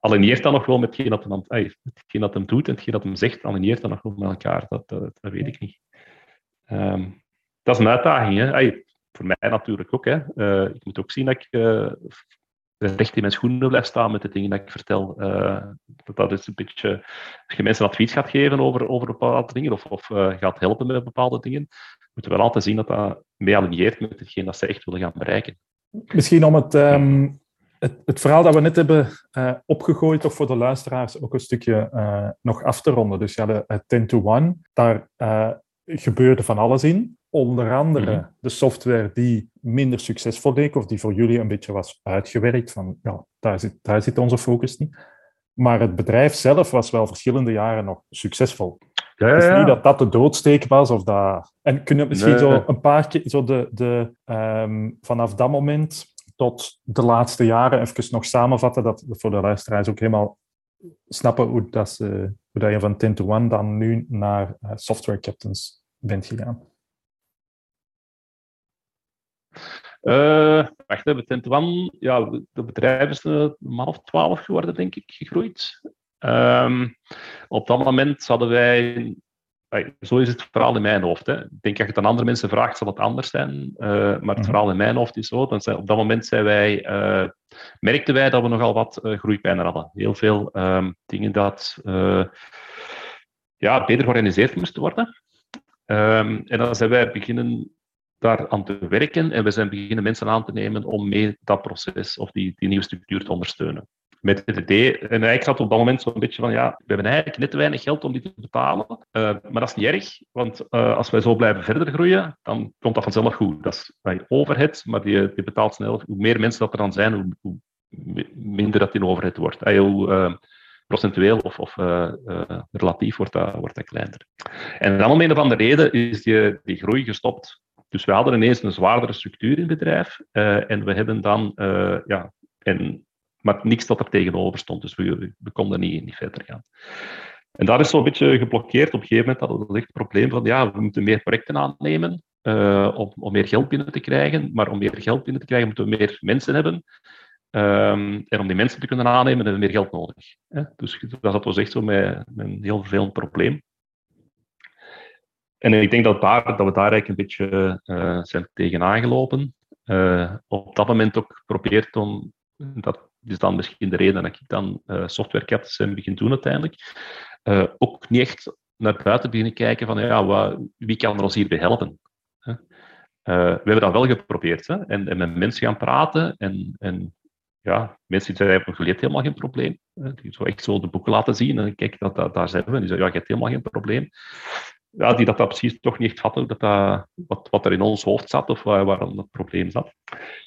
aligneert dat nog wel met hetgeen dat, hem, ay, hetgeen dat hem doet en hetgeen dat hem zegt, aligneert dat nog wel met elkaar. Dat, dat, dat weet ik niet. Um, dat is een uitdaging. Hè. Ay, voor mij natuurlijk ook. Hè. Uh, ik moet ook zien dat ik uh, recht in mijn schoenen blijf staan met de dingen dat ik vertel. Uh, dat, dat is een beetje, als je mensen advies gaat geven over, over bepaalde dingen of, of gaat helpen met bepaalde dingen, moeten we wel altijd zien dat dat mee aligneert met hetgeen dat ze echt willen gaan bereiken. Misschien om het um het, verhaal dat we net hebben opgegooid, toch voor de luisteraars ook een stukje nog af te ronden. Dus ja, de 10 to 1, daar gebeurde van alles in. Onder andere mm -hmm. de software die minder succesvol leek, of die voor jullie een beetje was uitgewerkt. Van ja, daar zit, daar zit onze focus niet. Maar het bedrijf zelf was wel verschillende jaren nog succesvol. Ja, ja, ja. Dus niet dat dat de doodsteek was. Of dat... En kun je misschien nee. zo een paar keer, zo de, de, um, vanaf dat moment tot de laatste jaren even nog samenvatten, dat voor de luisteraars ook helemaal snappen hoe, dat, ze, hoe dat je van 10 to 1 dan nu naar uh, software captains bent gegaan. Uh, wacht even, 10 to 1, ja, het bedrijf is een man of twaalf geworden, denk ik, gegroeid. Um, op dat moment hadden wij zo is het verhaal in mijn hoofd. Hè. Ik denk, als je het aan andere mensen vraagt, zal het anders zijn. Uh, maar het mhm. verhaal in mijn hoofd is zo. Dan zijn, op dat moment zijn wij, uh, merkten wij dat we nogal wat groeipijnen hadden. Heel veel um, dingen dat ja, beter georganiseerd moesten worden. Um, en dan zijn wij beginnen daar aan te werken en we zijn beginnen mensen aan te nemen om mee dat proces of die, die nieuwe structuur te ondersteunen met het idee. En eigenlijk zat op dat moment zo'n beetje van, ja, we hebben eigenlijk net te weinig geld om dit te betalen. Uh, maar dat is niet erg, want uh, als wij zo blijven verder groeien, dan komt dat vanzelf goed. Dat is bij overhead, maar die, die betaalt snel. Hoe meer mensen dat er dan zijn, hoe, minder dat in overhead wordt. Uh, hoe uh, procentueel of, of relatief wordt dat, wordt dat kleiner. En dan om een of andere reden is die, die groei gestopt. Dus we hadden ineens een zwaardere structuur in het bedrijf. en we hebben dan, ja, en maar niks dat er tegenover stond. Dus we, konden niet, niet verder gaan. En daar is zo'n beetje geblokkeerd. Op een gegeven moment hadden we echt het probleem van, ja, we moeten meer projecten aannemen uh, om, om meer geld binnen te krijgen. Maar om meer geld binnen te krijgen, moeten we meer mensen hebben. Um, en om die mensen te kunnen aannemen, hebben we meer geld nodig. Hè? Dus dat was echt zo met, met een heel vervelend probleem. En ik denk dat, daar, dat we daar eigenlijk een beetje uh, zijn tegenaan gelopen. Uh, op dat moment ook geprobeerd om dat is dan misschien de reden dat ik dan uh, software captains begin doen uiteindelijk. Uh, ook niet echt naar buiten beginnen kijken van ja, wat, wie kan er ons hierbij helpen? We hebben dat wel geprobeerd hè? En, met mensen gaan praten en, en ja, mensen die zeiden, je leert helemaal geen probleem. Die zo echt zo de boeken laten zien en kijk, dat, daar zijn we. En die zeggen, ja, je hebt helemaal geen probleem ja, die dat, dat precies toch niet echt hadden, dat dat, wat, wat er in ons hoofd zat of waar, waarom dat probleem zat.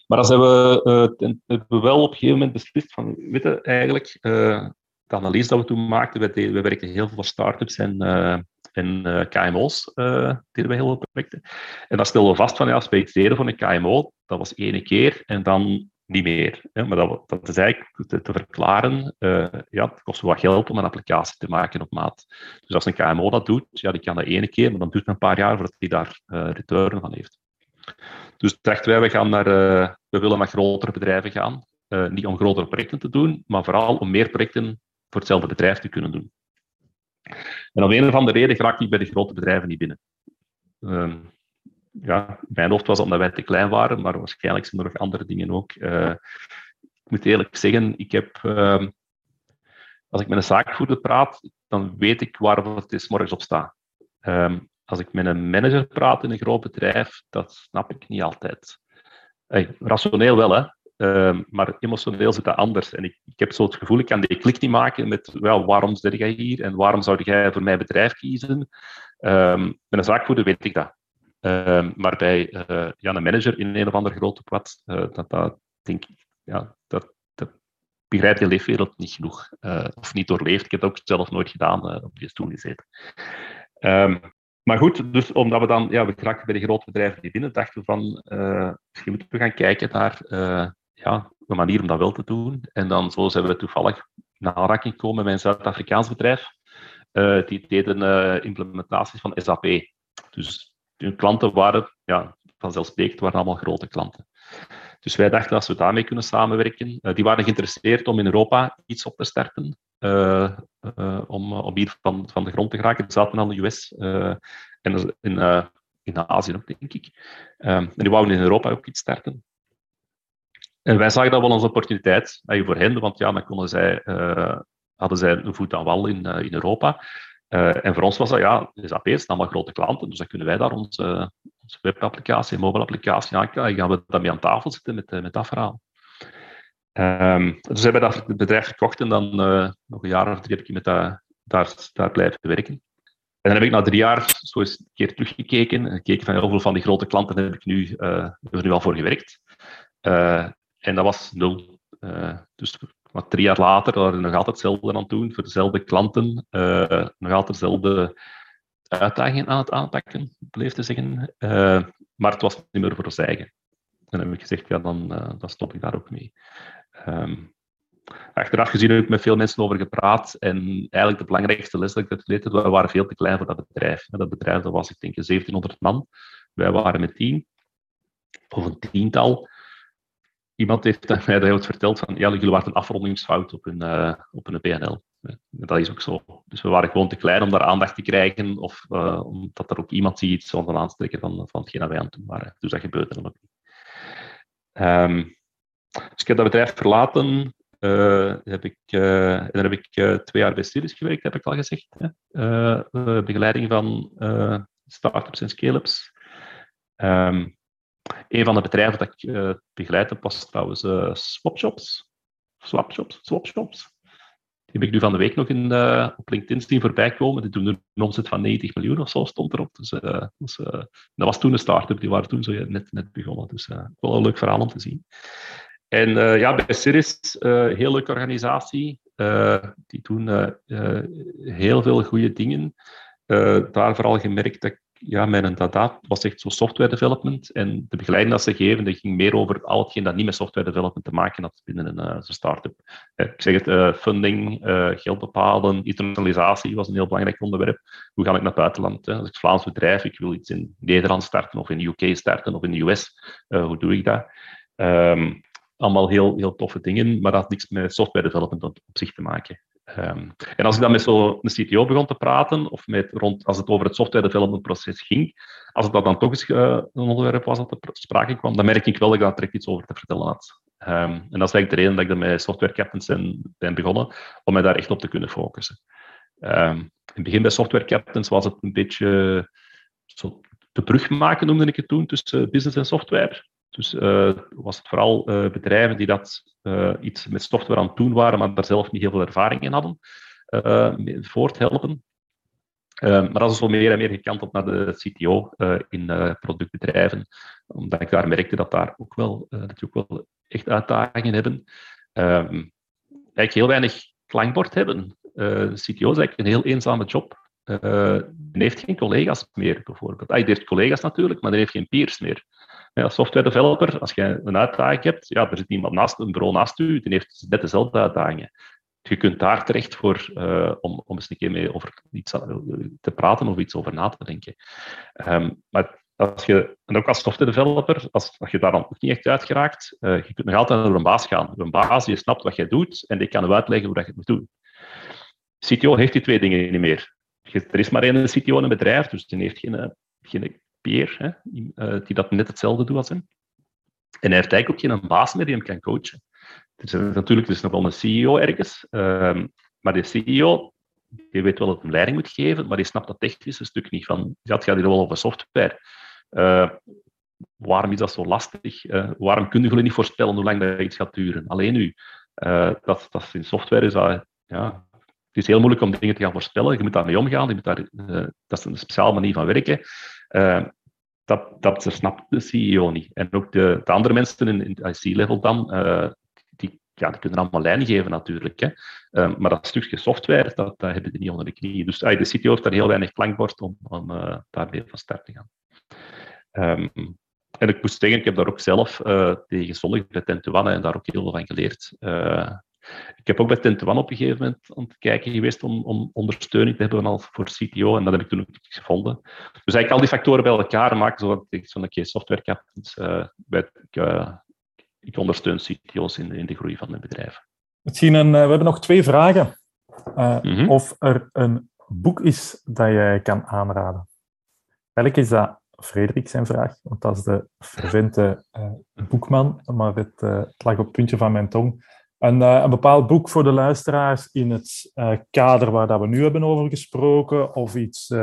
Maar dan zijn we, uh, hebben we wel op een gegeven moment beslist van, weet je, eigenlijk, uh, de analyse dat we toen maakten, we, we werkten heel veel voor start-ups en, uh, en KMO's, deden we heel veel projecten. En dan stelden we vast van, ja, als we iets deden een KMO, dat was één keer en dan niet meer. Hè? Maar dat, dat, is eigenlijk te, verklaren. Uh, ja, het kost wat geld om een applicatie te maken op maat. Dus als een KMO dat doet, ja, die kan dat ene keer, maar dan duurt het een paar jaar voordat hij daar uh, return van heeft. Dus dachten wij, we, gaan naar, uh, we willen naar grotere bedrijven gaan. niet om grotere projecten te doen, maar vooral om meer projecten voor hetzelfde bedrijf te kunnen doen. En om een of andere reden raakte ik bij de grote bedrijven niet binnen. Ehm, ja, mijn hoofd was omdat wij te klein waren, maar waarschijnlijk zijn er nog andere dingen ook. Uh, ik moet eerlijk zeggen, ik heb, uh, als ik met een zaakvoerder praat, dan weet ik waar het is morgens op sta. Uh, als ik met een manager praat in een groot bedrijf, dat snap ik niet altijd. Rationeel wel, hè. Uh, maar emotioneel zit dat anders. En ik, ik, heb zo het gevoel, ik kan die klik niet maken met wel, waarom zit jij hier en waarom zou jij voor mijn bedrijf kiezen? Met een zaakvoerder weet ik dat. Uh, maar bij ja, een manager in een of ander grote pad, uh, dat, dat denk ik, ja, dat, dat begrijpt je leefwereld niet genoeg. Eh, of niet doorleefd. Ik heb het ook zelf nooit gedaan, op die stoel gezeten. Um, maar goed, dus omdat we dan, ja, we geraken bij de grote bedrijven die binnen, dachten we van, misschien moeten we gaan kijken naar ja, een manier om dat wel te doen. En dan zo zijn we toevallig naar aanraking gekomen met een Zuid-Afrikaans bedrijf. Die deden implementaties van SAP. Dus hun klanten waren, ja, vanzelfsprekend, waren allemaal grote klanten. Dus wij dachten als we daarmee kunnen samenwerken. Uh, die waren geïnteresseerd om in Europa iets op te starten. om, om hier van, van de grond te geraken. Die zaten aan de US en in, in Azië ook, denk ik. en die wouden in Europa ook iets starten. En wij zagen dat wel als opportuniteit voor hen, want ja, dan konden zij, hadden zij een voet aan wal in, in Europa. Uh, en voor ons was dat, ja, SAP is allemaal grote klanten, dus dan kunnen wij daar onze, onze webapplicatie, mobile applicatie aankrijgen. gaan we daarmee aan tafel zitten met, met dat verhaal. Um, dus hebben we dat bedrijf gekocht en dan nog een jaar of drie heb ik met dat, daar, daar blijven werken. En dan heb ik na drie jaar zo eens een keer teruggekeken. Gekeken van hoeveel van die grote klanten heb ik nu, er nu al voor gewerkt. En dat was nul. Dus wat drie jaar later waren nog altijd hetzelfde aan het doen, voor dezelfde klanten, uh, nog altijd dezelfde uitdagingen aan het aanpakken, bleef te zeggen. Uh, maar het was niet meer voor ons eigen. En dan heb ik gezegd, ja, dan, dan stop ik daar ook mee. Um, achteraf gezien heb ik met veel mensen over gepraat. En eigenlijk de belangrijkste les dat ik uit geleerd we waren veel te klein voor dat bedrijf. Dat bedrijf dat was, ik denk, 1700 man. Wij waren met tien, of een tiental iemand heeft mij dat verteld van, ja, jullie waren een afrondingsfout op een, uh, op een PNL. Dat is ook zo. Dus we waren gewoon te klein om daar aandacht te krijgen, of uh, omdat er ook iemand ziet iets van aanstrekken van, van hetgeen wij aan het doen waren. Dus dat gebeurde dan ook niet. Um, dus ik heb dat bedrijf verlaten. Uh, heb ik, dan heb ik twee jaar bij Sirius gewerkt, heb ik al gezegd. begeleiding van start-ups en scale-ups. Um, een van de bedrijven dat ik uh, begeleid was trouwens uh, Swapshops. Swapshops, Swapshops. Die heb ik nu van de week nog in, uh, op LinkedIn zien voorbij komen. Die doen een omzet van 90 miljoen of zo, stond erop. Dus, dus dat was toen een start-up, die waren toen zo net, net begonnen. Dus wel een leuk verhaal om te zien. En ja, bij Ciris, heel leuke organisatie. die doen heel veel goede dingen. daar vooral gemerkt dat ja, mijn data was echt zo software development. En de begeleiding dat ze geven, dat ging meer over al hetgeen dat niet met software development te maken had binnen een uh, start-up. Uh, ik zeg het, uh, funding, geld bepalen, internationalisatie was een heel belangrijk onderwerp. Hoe ga ik naar het buitenland? Als ik Vlaams bedrijf, ik wil iets in Nederland starten of in de UK starten of in de US, hoe doe ik dat? Um, allemaal heel, heel toffe dingen, maar dat had niks met software development op zich te maken. Um, en als ik dan met zo'n CTO begon te praten, of met rond, als het over het software development proces ging, als het dat dan toch eens uh, een onderwerp was dat er sprake kwam, dan merk ik wel dat ik daar iets over te vertellen had. Um, en dat is eigenlijk de reden dat ik met software captains ben, begonnen, om mij daar echt op te kunnen focussen. Um, in het begin bij software captains was het een beetje zo de brug maken, noemde ik het toen, tussen business en software. Dus uh, was het vooral uh, bedrijven die dat uh, iets met software aan het doen waren, maar daar zelf niet heel veel ervaring in hadden, voorthelpen. maar dat is zo meer en meer gekanteld naar de CTO in productbedrijven, omdat ik daar merkte dat daar ook wel, dat wel echt uitdagingen hebben. Um, eigenlijk heel weinig klankbord hebben. CTO is eigenlijk een heel eenzame job. Men heeft geen collega's meer, bijvoorbeeld. Hij heeft collega's natuurlijk, maar hij heeft geen peers meer. Ja, software developer, als je een uitdaging hebt, ja, er zit iemand naast, een bureau naast u, die heeft net dezelfde uitdagingen. Je kunt daar terecht voor, uh, om, om eens een keer mee over iets te praten of iets over na te denken. Um, maar als je, en ook als software developer, als, als je daar dan ook niet echt uit geraakt, uh, je kunt nog altijd naar een baas gaan. Een baas die snapt wat jij doet en die kan je uitleggen hoe dat je het moet doen. CTO heeft die twee dingen niet meer. Er is maar één CTO in een bedrijf, dus die heeft geen, eh, geen peer, hè, uh, die dat net hetzelfde doet als hem. En hij heeft eigenlijk ook geen baas meer die hem kan coachen. Er is natuurlijk dus nog wel een CEO ergens, uh, maar die CEO die weet wel dat hij leiding moet geven, maar die snapt dat technische stuk niet. Van, het gaat hier wel over software. Uh, waarom is dat zo lastig? Uh, waarom kunnen jullie niet voorspellen hoe lang dat iets gaat duren? Alleen nu. Dat, dat in software is dat, ja, het is heel moeilijk om dingen te gaan voorspellen. Je moet daarmee omgaan. Je moet daar, dat is een speciale manier van werken. Uh, dat, dat snapt de CEO niet. En ook de, de andere mensen in, het IC-level dan, uh, die, ja, kunnen allemaal lijnen geven natuurlijk. Hè. Uh, maar dat stukje software, dat, dat hebben die niet onder de knie. Dus de CTO heeft daar heel weinig klankbord om, om daarmee van start te gaan. Um, en ik moest zeggen, ik heb daar ook zelf tegen gezondigd bij Tentuan en daar ook heel veel van geleerd. Ik heb ook bij Tentuan op een gegeven moment aan het kijken geweest om, om ondersteuning te hebben al voor CTO en dat heb ik toen ook gevonden. Dus eigenlijk al die factoren bij elkaar maken zodat ik zo'n software captains, uh, bij, ik, ik, ondersteun CTO's in de, in de groei van mijn bedrijf. Misschien een, we hebben nog twee vragen. Mm -hmm. Of er een boek is dat jij kan aanraden. Eigenlijk is dat Frederik zijn vraag, want dat is de fervente uh, boekman, maar het, uh, het, lag op het puntje van mijn tong. Een, uh, een bepaald boek voor de luisteraars in het kader waar dat we nu hebben over gesproken, of iets,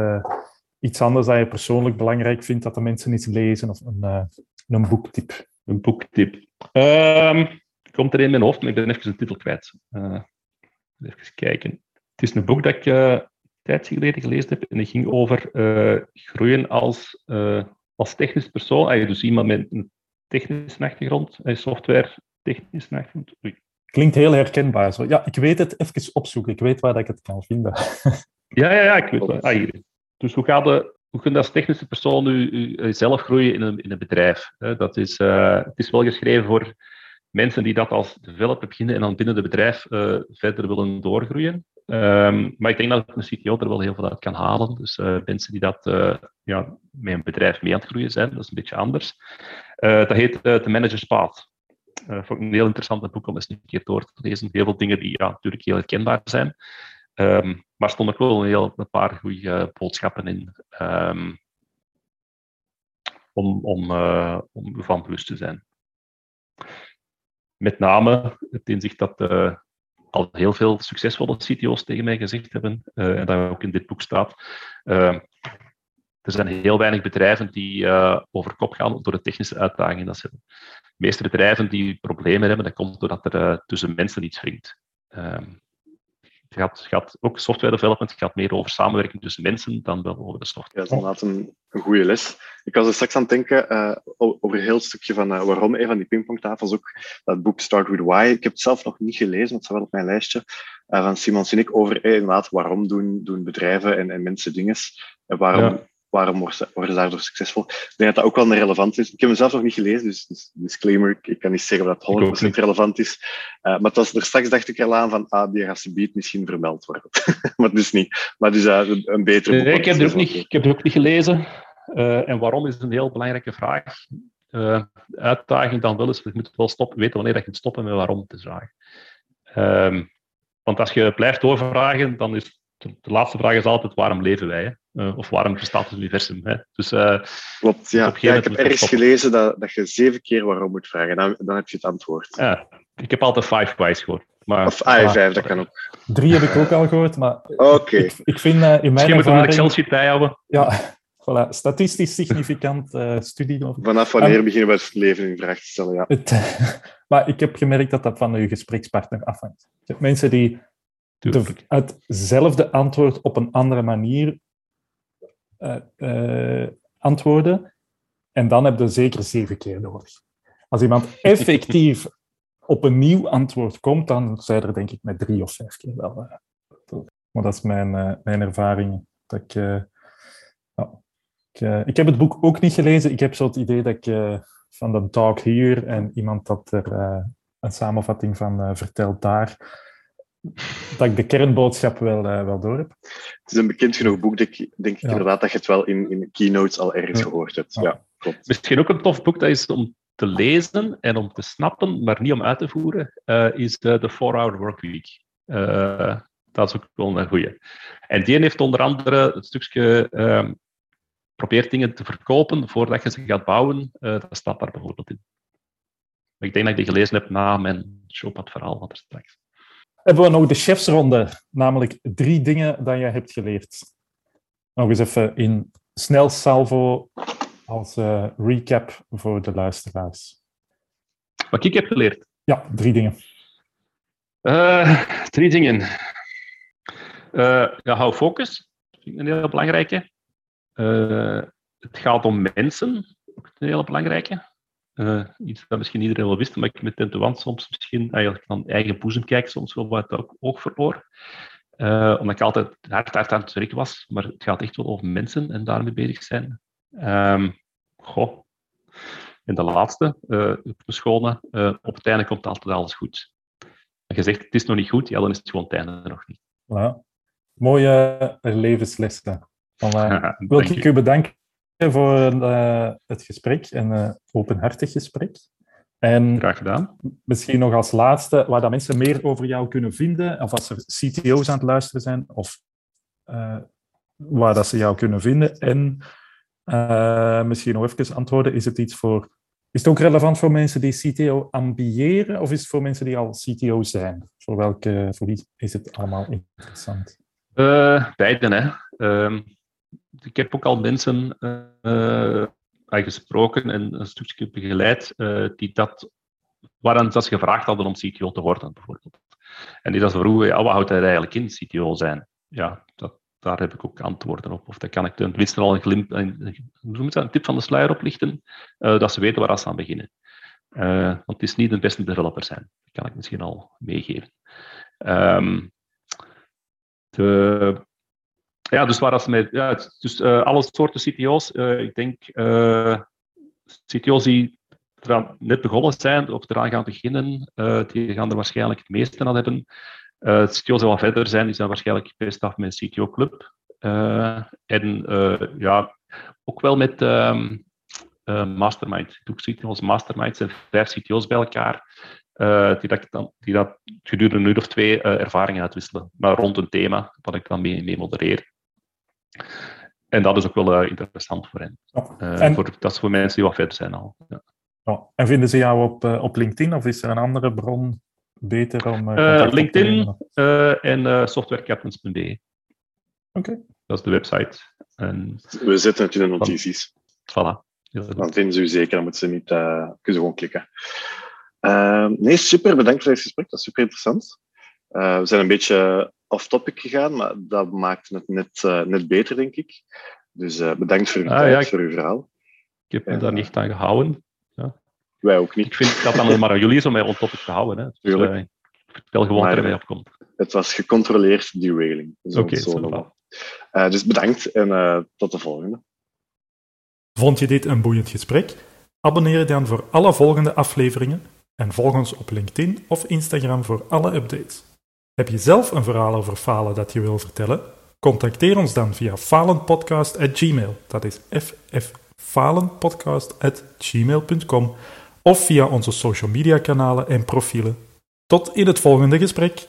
iets anders dat je persoonlijk belangrijk vindt dat de mensen iets lezen, of een, een boektip. Een boektip. Um, komt er in mijn hoofd, maar ik ben even een titel kwijt. even kijken. Het is een boek dat ik tijdje geleden gelezen heb. En dat ging over uh, groeien als, uh, als technisch persoon. Ah, dus iemand met een technische achtergrond, een software technische achtergrond. Oei. Klinkt heel herkenbaar. Zo. Ja, ik weet het. Even opzoeken. Ik weet waar ik het kan vinden. (laughs) ja, ja, ja, ik weet het. Ah, hier. Dus hoe, gaat de, hoe kun je als technische persoon u, zelf groeien in een, in een bedrijf? Dat is, uh, het is wel geschreven voor mensen die dat als developer beginnen en dan binnen het bedrijf verder willen doorgroeien. Um, maar ik denk dat een CTO er wel heel veel uit kan halen. Dus uh, mensen die dat uh, ja, met een bedrijf mee aan het groeien zijn, dat is een beetje anders. Uh, dat heet The Manager's Path. Uh, vond ik een heel interessant boek om eens een keer door te lezen. Heel veel dingen die ja, natuurlijk heel herkenbaar zijn. Um, maar er stonden ook wel een, heel, een paar goede boodschappen in um, om, om, om van bewust te zijn. Met name het inzicht dat al heel veel succesvolle CTO's tegen mij gezegd hebben, en dat ook in dit boek staat. Er zijn heel weinig bedrijven die uh, over kop gaan door de technische uitdagingen dat ze hebben. De meeste bedrijven die problemen hebben, dat komt doordat er tussen mensen iets wringt. Ehm, het gaat, gaat, ook software development gaat meer over samenwerking tussen mensen dan wel over de software. Ja, dat is inderdaad een, een goede les. Ik was er straks aan het denken uh, over een heel stukje van uh, waarom, een van die pingpongtafels, ook dat boek Start With Why. Ik heb het zelf nog niet gelezen, het staat wel op mijn lijstje, uh, van Simon Sinek over inderdaad waarom doen, doen bedrijven en, en mensen dingen. En waarom, ja waarom worden ze daardoor succesvol? Ik denk dat dat ook wel relevant is. Ik heb hem zelf nog niet gelezen, dus, disclaimer, ik kan niet zeggen dat het 100% relevant is. Uh, maar was, er straks dacht ik al aan van, ah, die gaat subiet misschien vermeld worden. (laughs) maar dus niet. Maar dus uh, een betere. Nee, ik, heb het ook niet, ik heb ook niet gelezen. Uh, en waarom is een heel belangrijke vraag. de uitdaging dan wel is, je moet wel stoppen, weten wanneer dat je moet stoppen met waarom te vragen. Um, want als je blijft doorvragen, dan is de, de laatste vraag is altijd waarom leven wij? Uh, of waarom bestaat het universum? Hè? Dus, uh, Klopt, ja. ja ik heb ergens gelezen dat, dat je zeven keer waarom moet vragen. Dan, dan heb je het antwoord. Ja, ik heb altijd five whys gehoord. Maar, of ah, vijf, dat kan ook. Drie heb ik ook al gehoord, maar okay. ik, ik, vind uh, in mijn Misschien moeten we een Excel-sheet bijhouden. Ja, (laughs) voilà. Statistisch significant studie. Over. Vanaf wanneer um, beginnen we het leven in vraag te stellen, ja. Het, (laughs) maar ik heb gemerkt dat dat van uw gesprekspartner afhangt. Je hebt mensen die de, hetzelfde antwoord op een andere manier uh, uh, antwoorden. En dan heb je zeker zeven keer nodig. Als iemand (laughs) effectief op een nieuw antwoord komt, dan zijn er denk ik met drie of vijf keer wel. Uh, maar dat is mijn, mijn ervaring. Dat ik, ja, ik, ik, heb het boek ook niet gelezen. Ik heb zo het idee dat ik van de talk hier en iemand dat er een samenvatting van vertelt daar dat ik de kernboodschap wel, uh, wel door heb. Het is een bekend genoeg boek, denk ik, denk ik ja. inderdaad dat je het wel in, in keynotes al ergens ja. gehoord hebt. Ja. klopt. Misschien ook een tof boek dat is om te lezen en om te snappen, maar niet om uit te voeren, uh, is de, de 4-Hour Workweek. Uh, dat is ook wel een goeie. En die heeft onder andere het stukje uh, probeert dingen te verkopen voordat je ze gaat bouwen. dat staat daar bijvoorbeeld in. Ik denk dat ik die gelezen heb na mijn showpad-verhaal van er straks hebben we nog de chefsronde, namelijk drie dingen dat jij hebt geleerd. Nog eens even in snel salvo als uh, recap voor de luisteraars. Wat ik heb geleerd? Ja, drie dingen. Uh, drie dingen. Uh, ja, hou focus. Dat vind ik een heel belangrijke. het gaat om mensen. Ook een hele belangrijke. Uh, iets dat misschien iedereen wel wist, maar ik met Tentuan soms misschien eigenlijk van eigen boezem kijk, soms wel wat oog voor oor. Uh, omdat ik altijd hard, hard aan het werk was, maar het gaat echt wel over mensen en daarmee bezig zijn. Um, goh. En de laatste, uh, verschonen, uh, op het einde komt altijd alles goed. Als je zegt, het is nog niet goed, ja, dan is het gewoon het einde nog niet. Ja. Mooie levenslessen. Dan uh, (laughs) wil ik u bedanken voor het gesprek, een openhartig gesprek. En Graag gedaan. Misschien nog als laatste, waar dat mensen meer over jou kunnen vinden, of als er CTO's aan het luisteren zijn, of uh, waar dat ze jou kunnen vinden. En misschien nog even antwoorden, is het iets voor... Is het ook relevant voor mensen die CTO ambiëren, of is het voor mensen die al CTO zijn? Voor, welke, voor wie is het allemaal interessant? Beiden, hè. Um, ik heb ook al mensen gesproken en een stukje begeleid uh, die dat, waaraan ze gevraagd hadden om CTO te worden, bijvoorbeeld. En die dat vroegen, ja, wat houdt er eigenlijk in, CTO zijn? Ja, dat, daar heb ik ook antwoorden op. Of dat kan ik tenminste al een, glimp, een, een, tip van de sluier oplichten, uh, dat ze weten waar ze aan beginnen. Uh, want het is niet de beste developer zijn. Dat kan ik misschien al meegeven. Um, de, ja, dus waar als met, ja, dus uh, alle soorten CTO's. Uh, ik denk uh, CTO's die eraan net begonnen zijn of eraan gaan beginnen, die gaan er waarschijnlijk het meeste aan hebben. CTO's die wat verder zijn, die zijn waarschijnlijk best af met een CTO-club. en ja, ook wel met um, mastermind. Ik doe CTO's masterminds en vijf CTO's bij elkaar. Die, dat, die dat gedurende een uur of twee ervaringen uitwisselen. Maar rond een thema, wat ik dan mee, mee modereer. En dat is ook wel uh, interessant voor hen. Uh, en, voor, dat is voor mensen die wat verder zijn al. Ja. En vinden ze jou op, uh, op LinkedIn of is er een andere bron beter om. LinkedIn en softwarecaptains.de. Oké. Okay. Dat is de website. En, We zetten het in de notities. Voilà. Dan vinden ze u zeker, dan moeten ze niet, kunnen ze gewoon klikken. nee, super, bedankt voor het gesprek. Dat is super interessant. we zijn een beetje off-topic gegaan, maar dat maakt het net, uh, net beter, denk ik. Dus uh, bedankt voor uw ah, tijd, ja, ik, voor uw verhaal. Ik heb me daar niet aan gehouden. Ja. Wij ook niet. Ik vind dat dan maar aan jullie is om mij on-topic te houden. Hè. Dus, uh, ik vertel gewoon maar, wat er opkomt. Het was gecontroleerd derailing. Oké, okay, Dus bedankt en tot de volgende. Vond je dit een boeiend gesprek? Abonneer je dan voor alle volgende afleveringen en volg ons op LinkedIn of Instagram voor alle updates. Heb je zelf een verhaal over falen dat je wil vertellen? Contacteer ons dan via falenpodcast.gmail. Dat is fffalenpodcast.gmail.com of via onze social media kanalen en profielen. Tot in het volgende gesprek.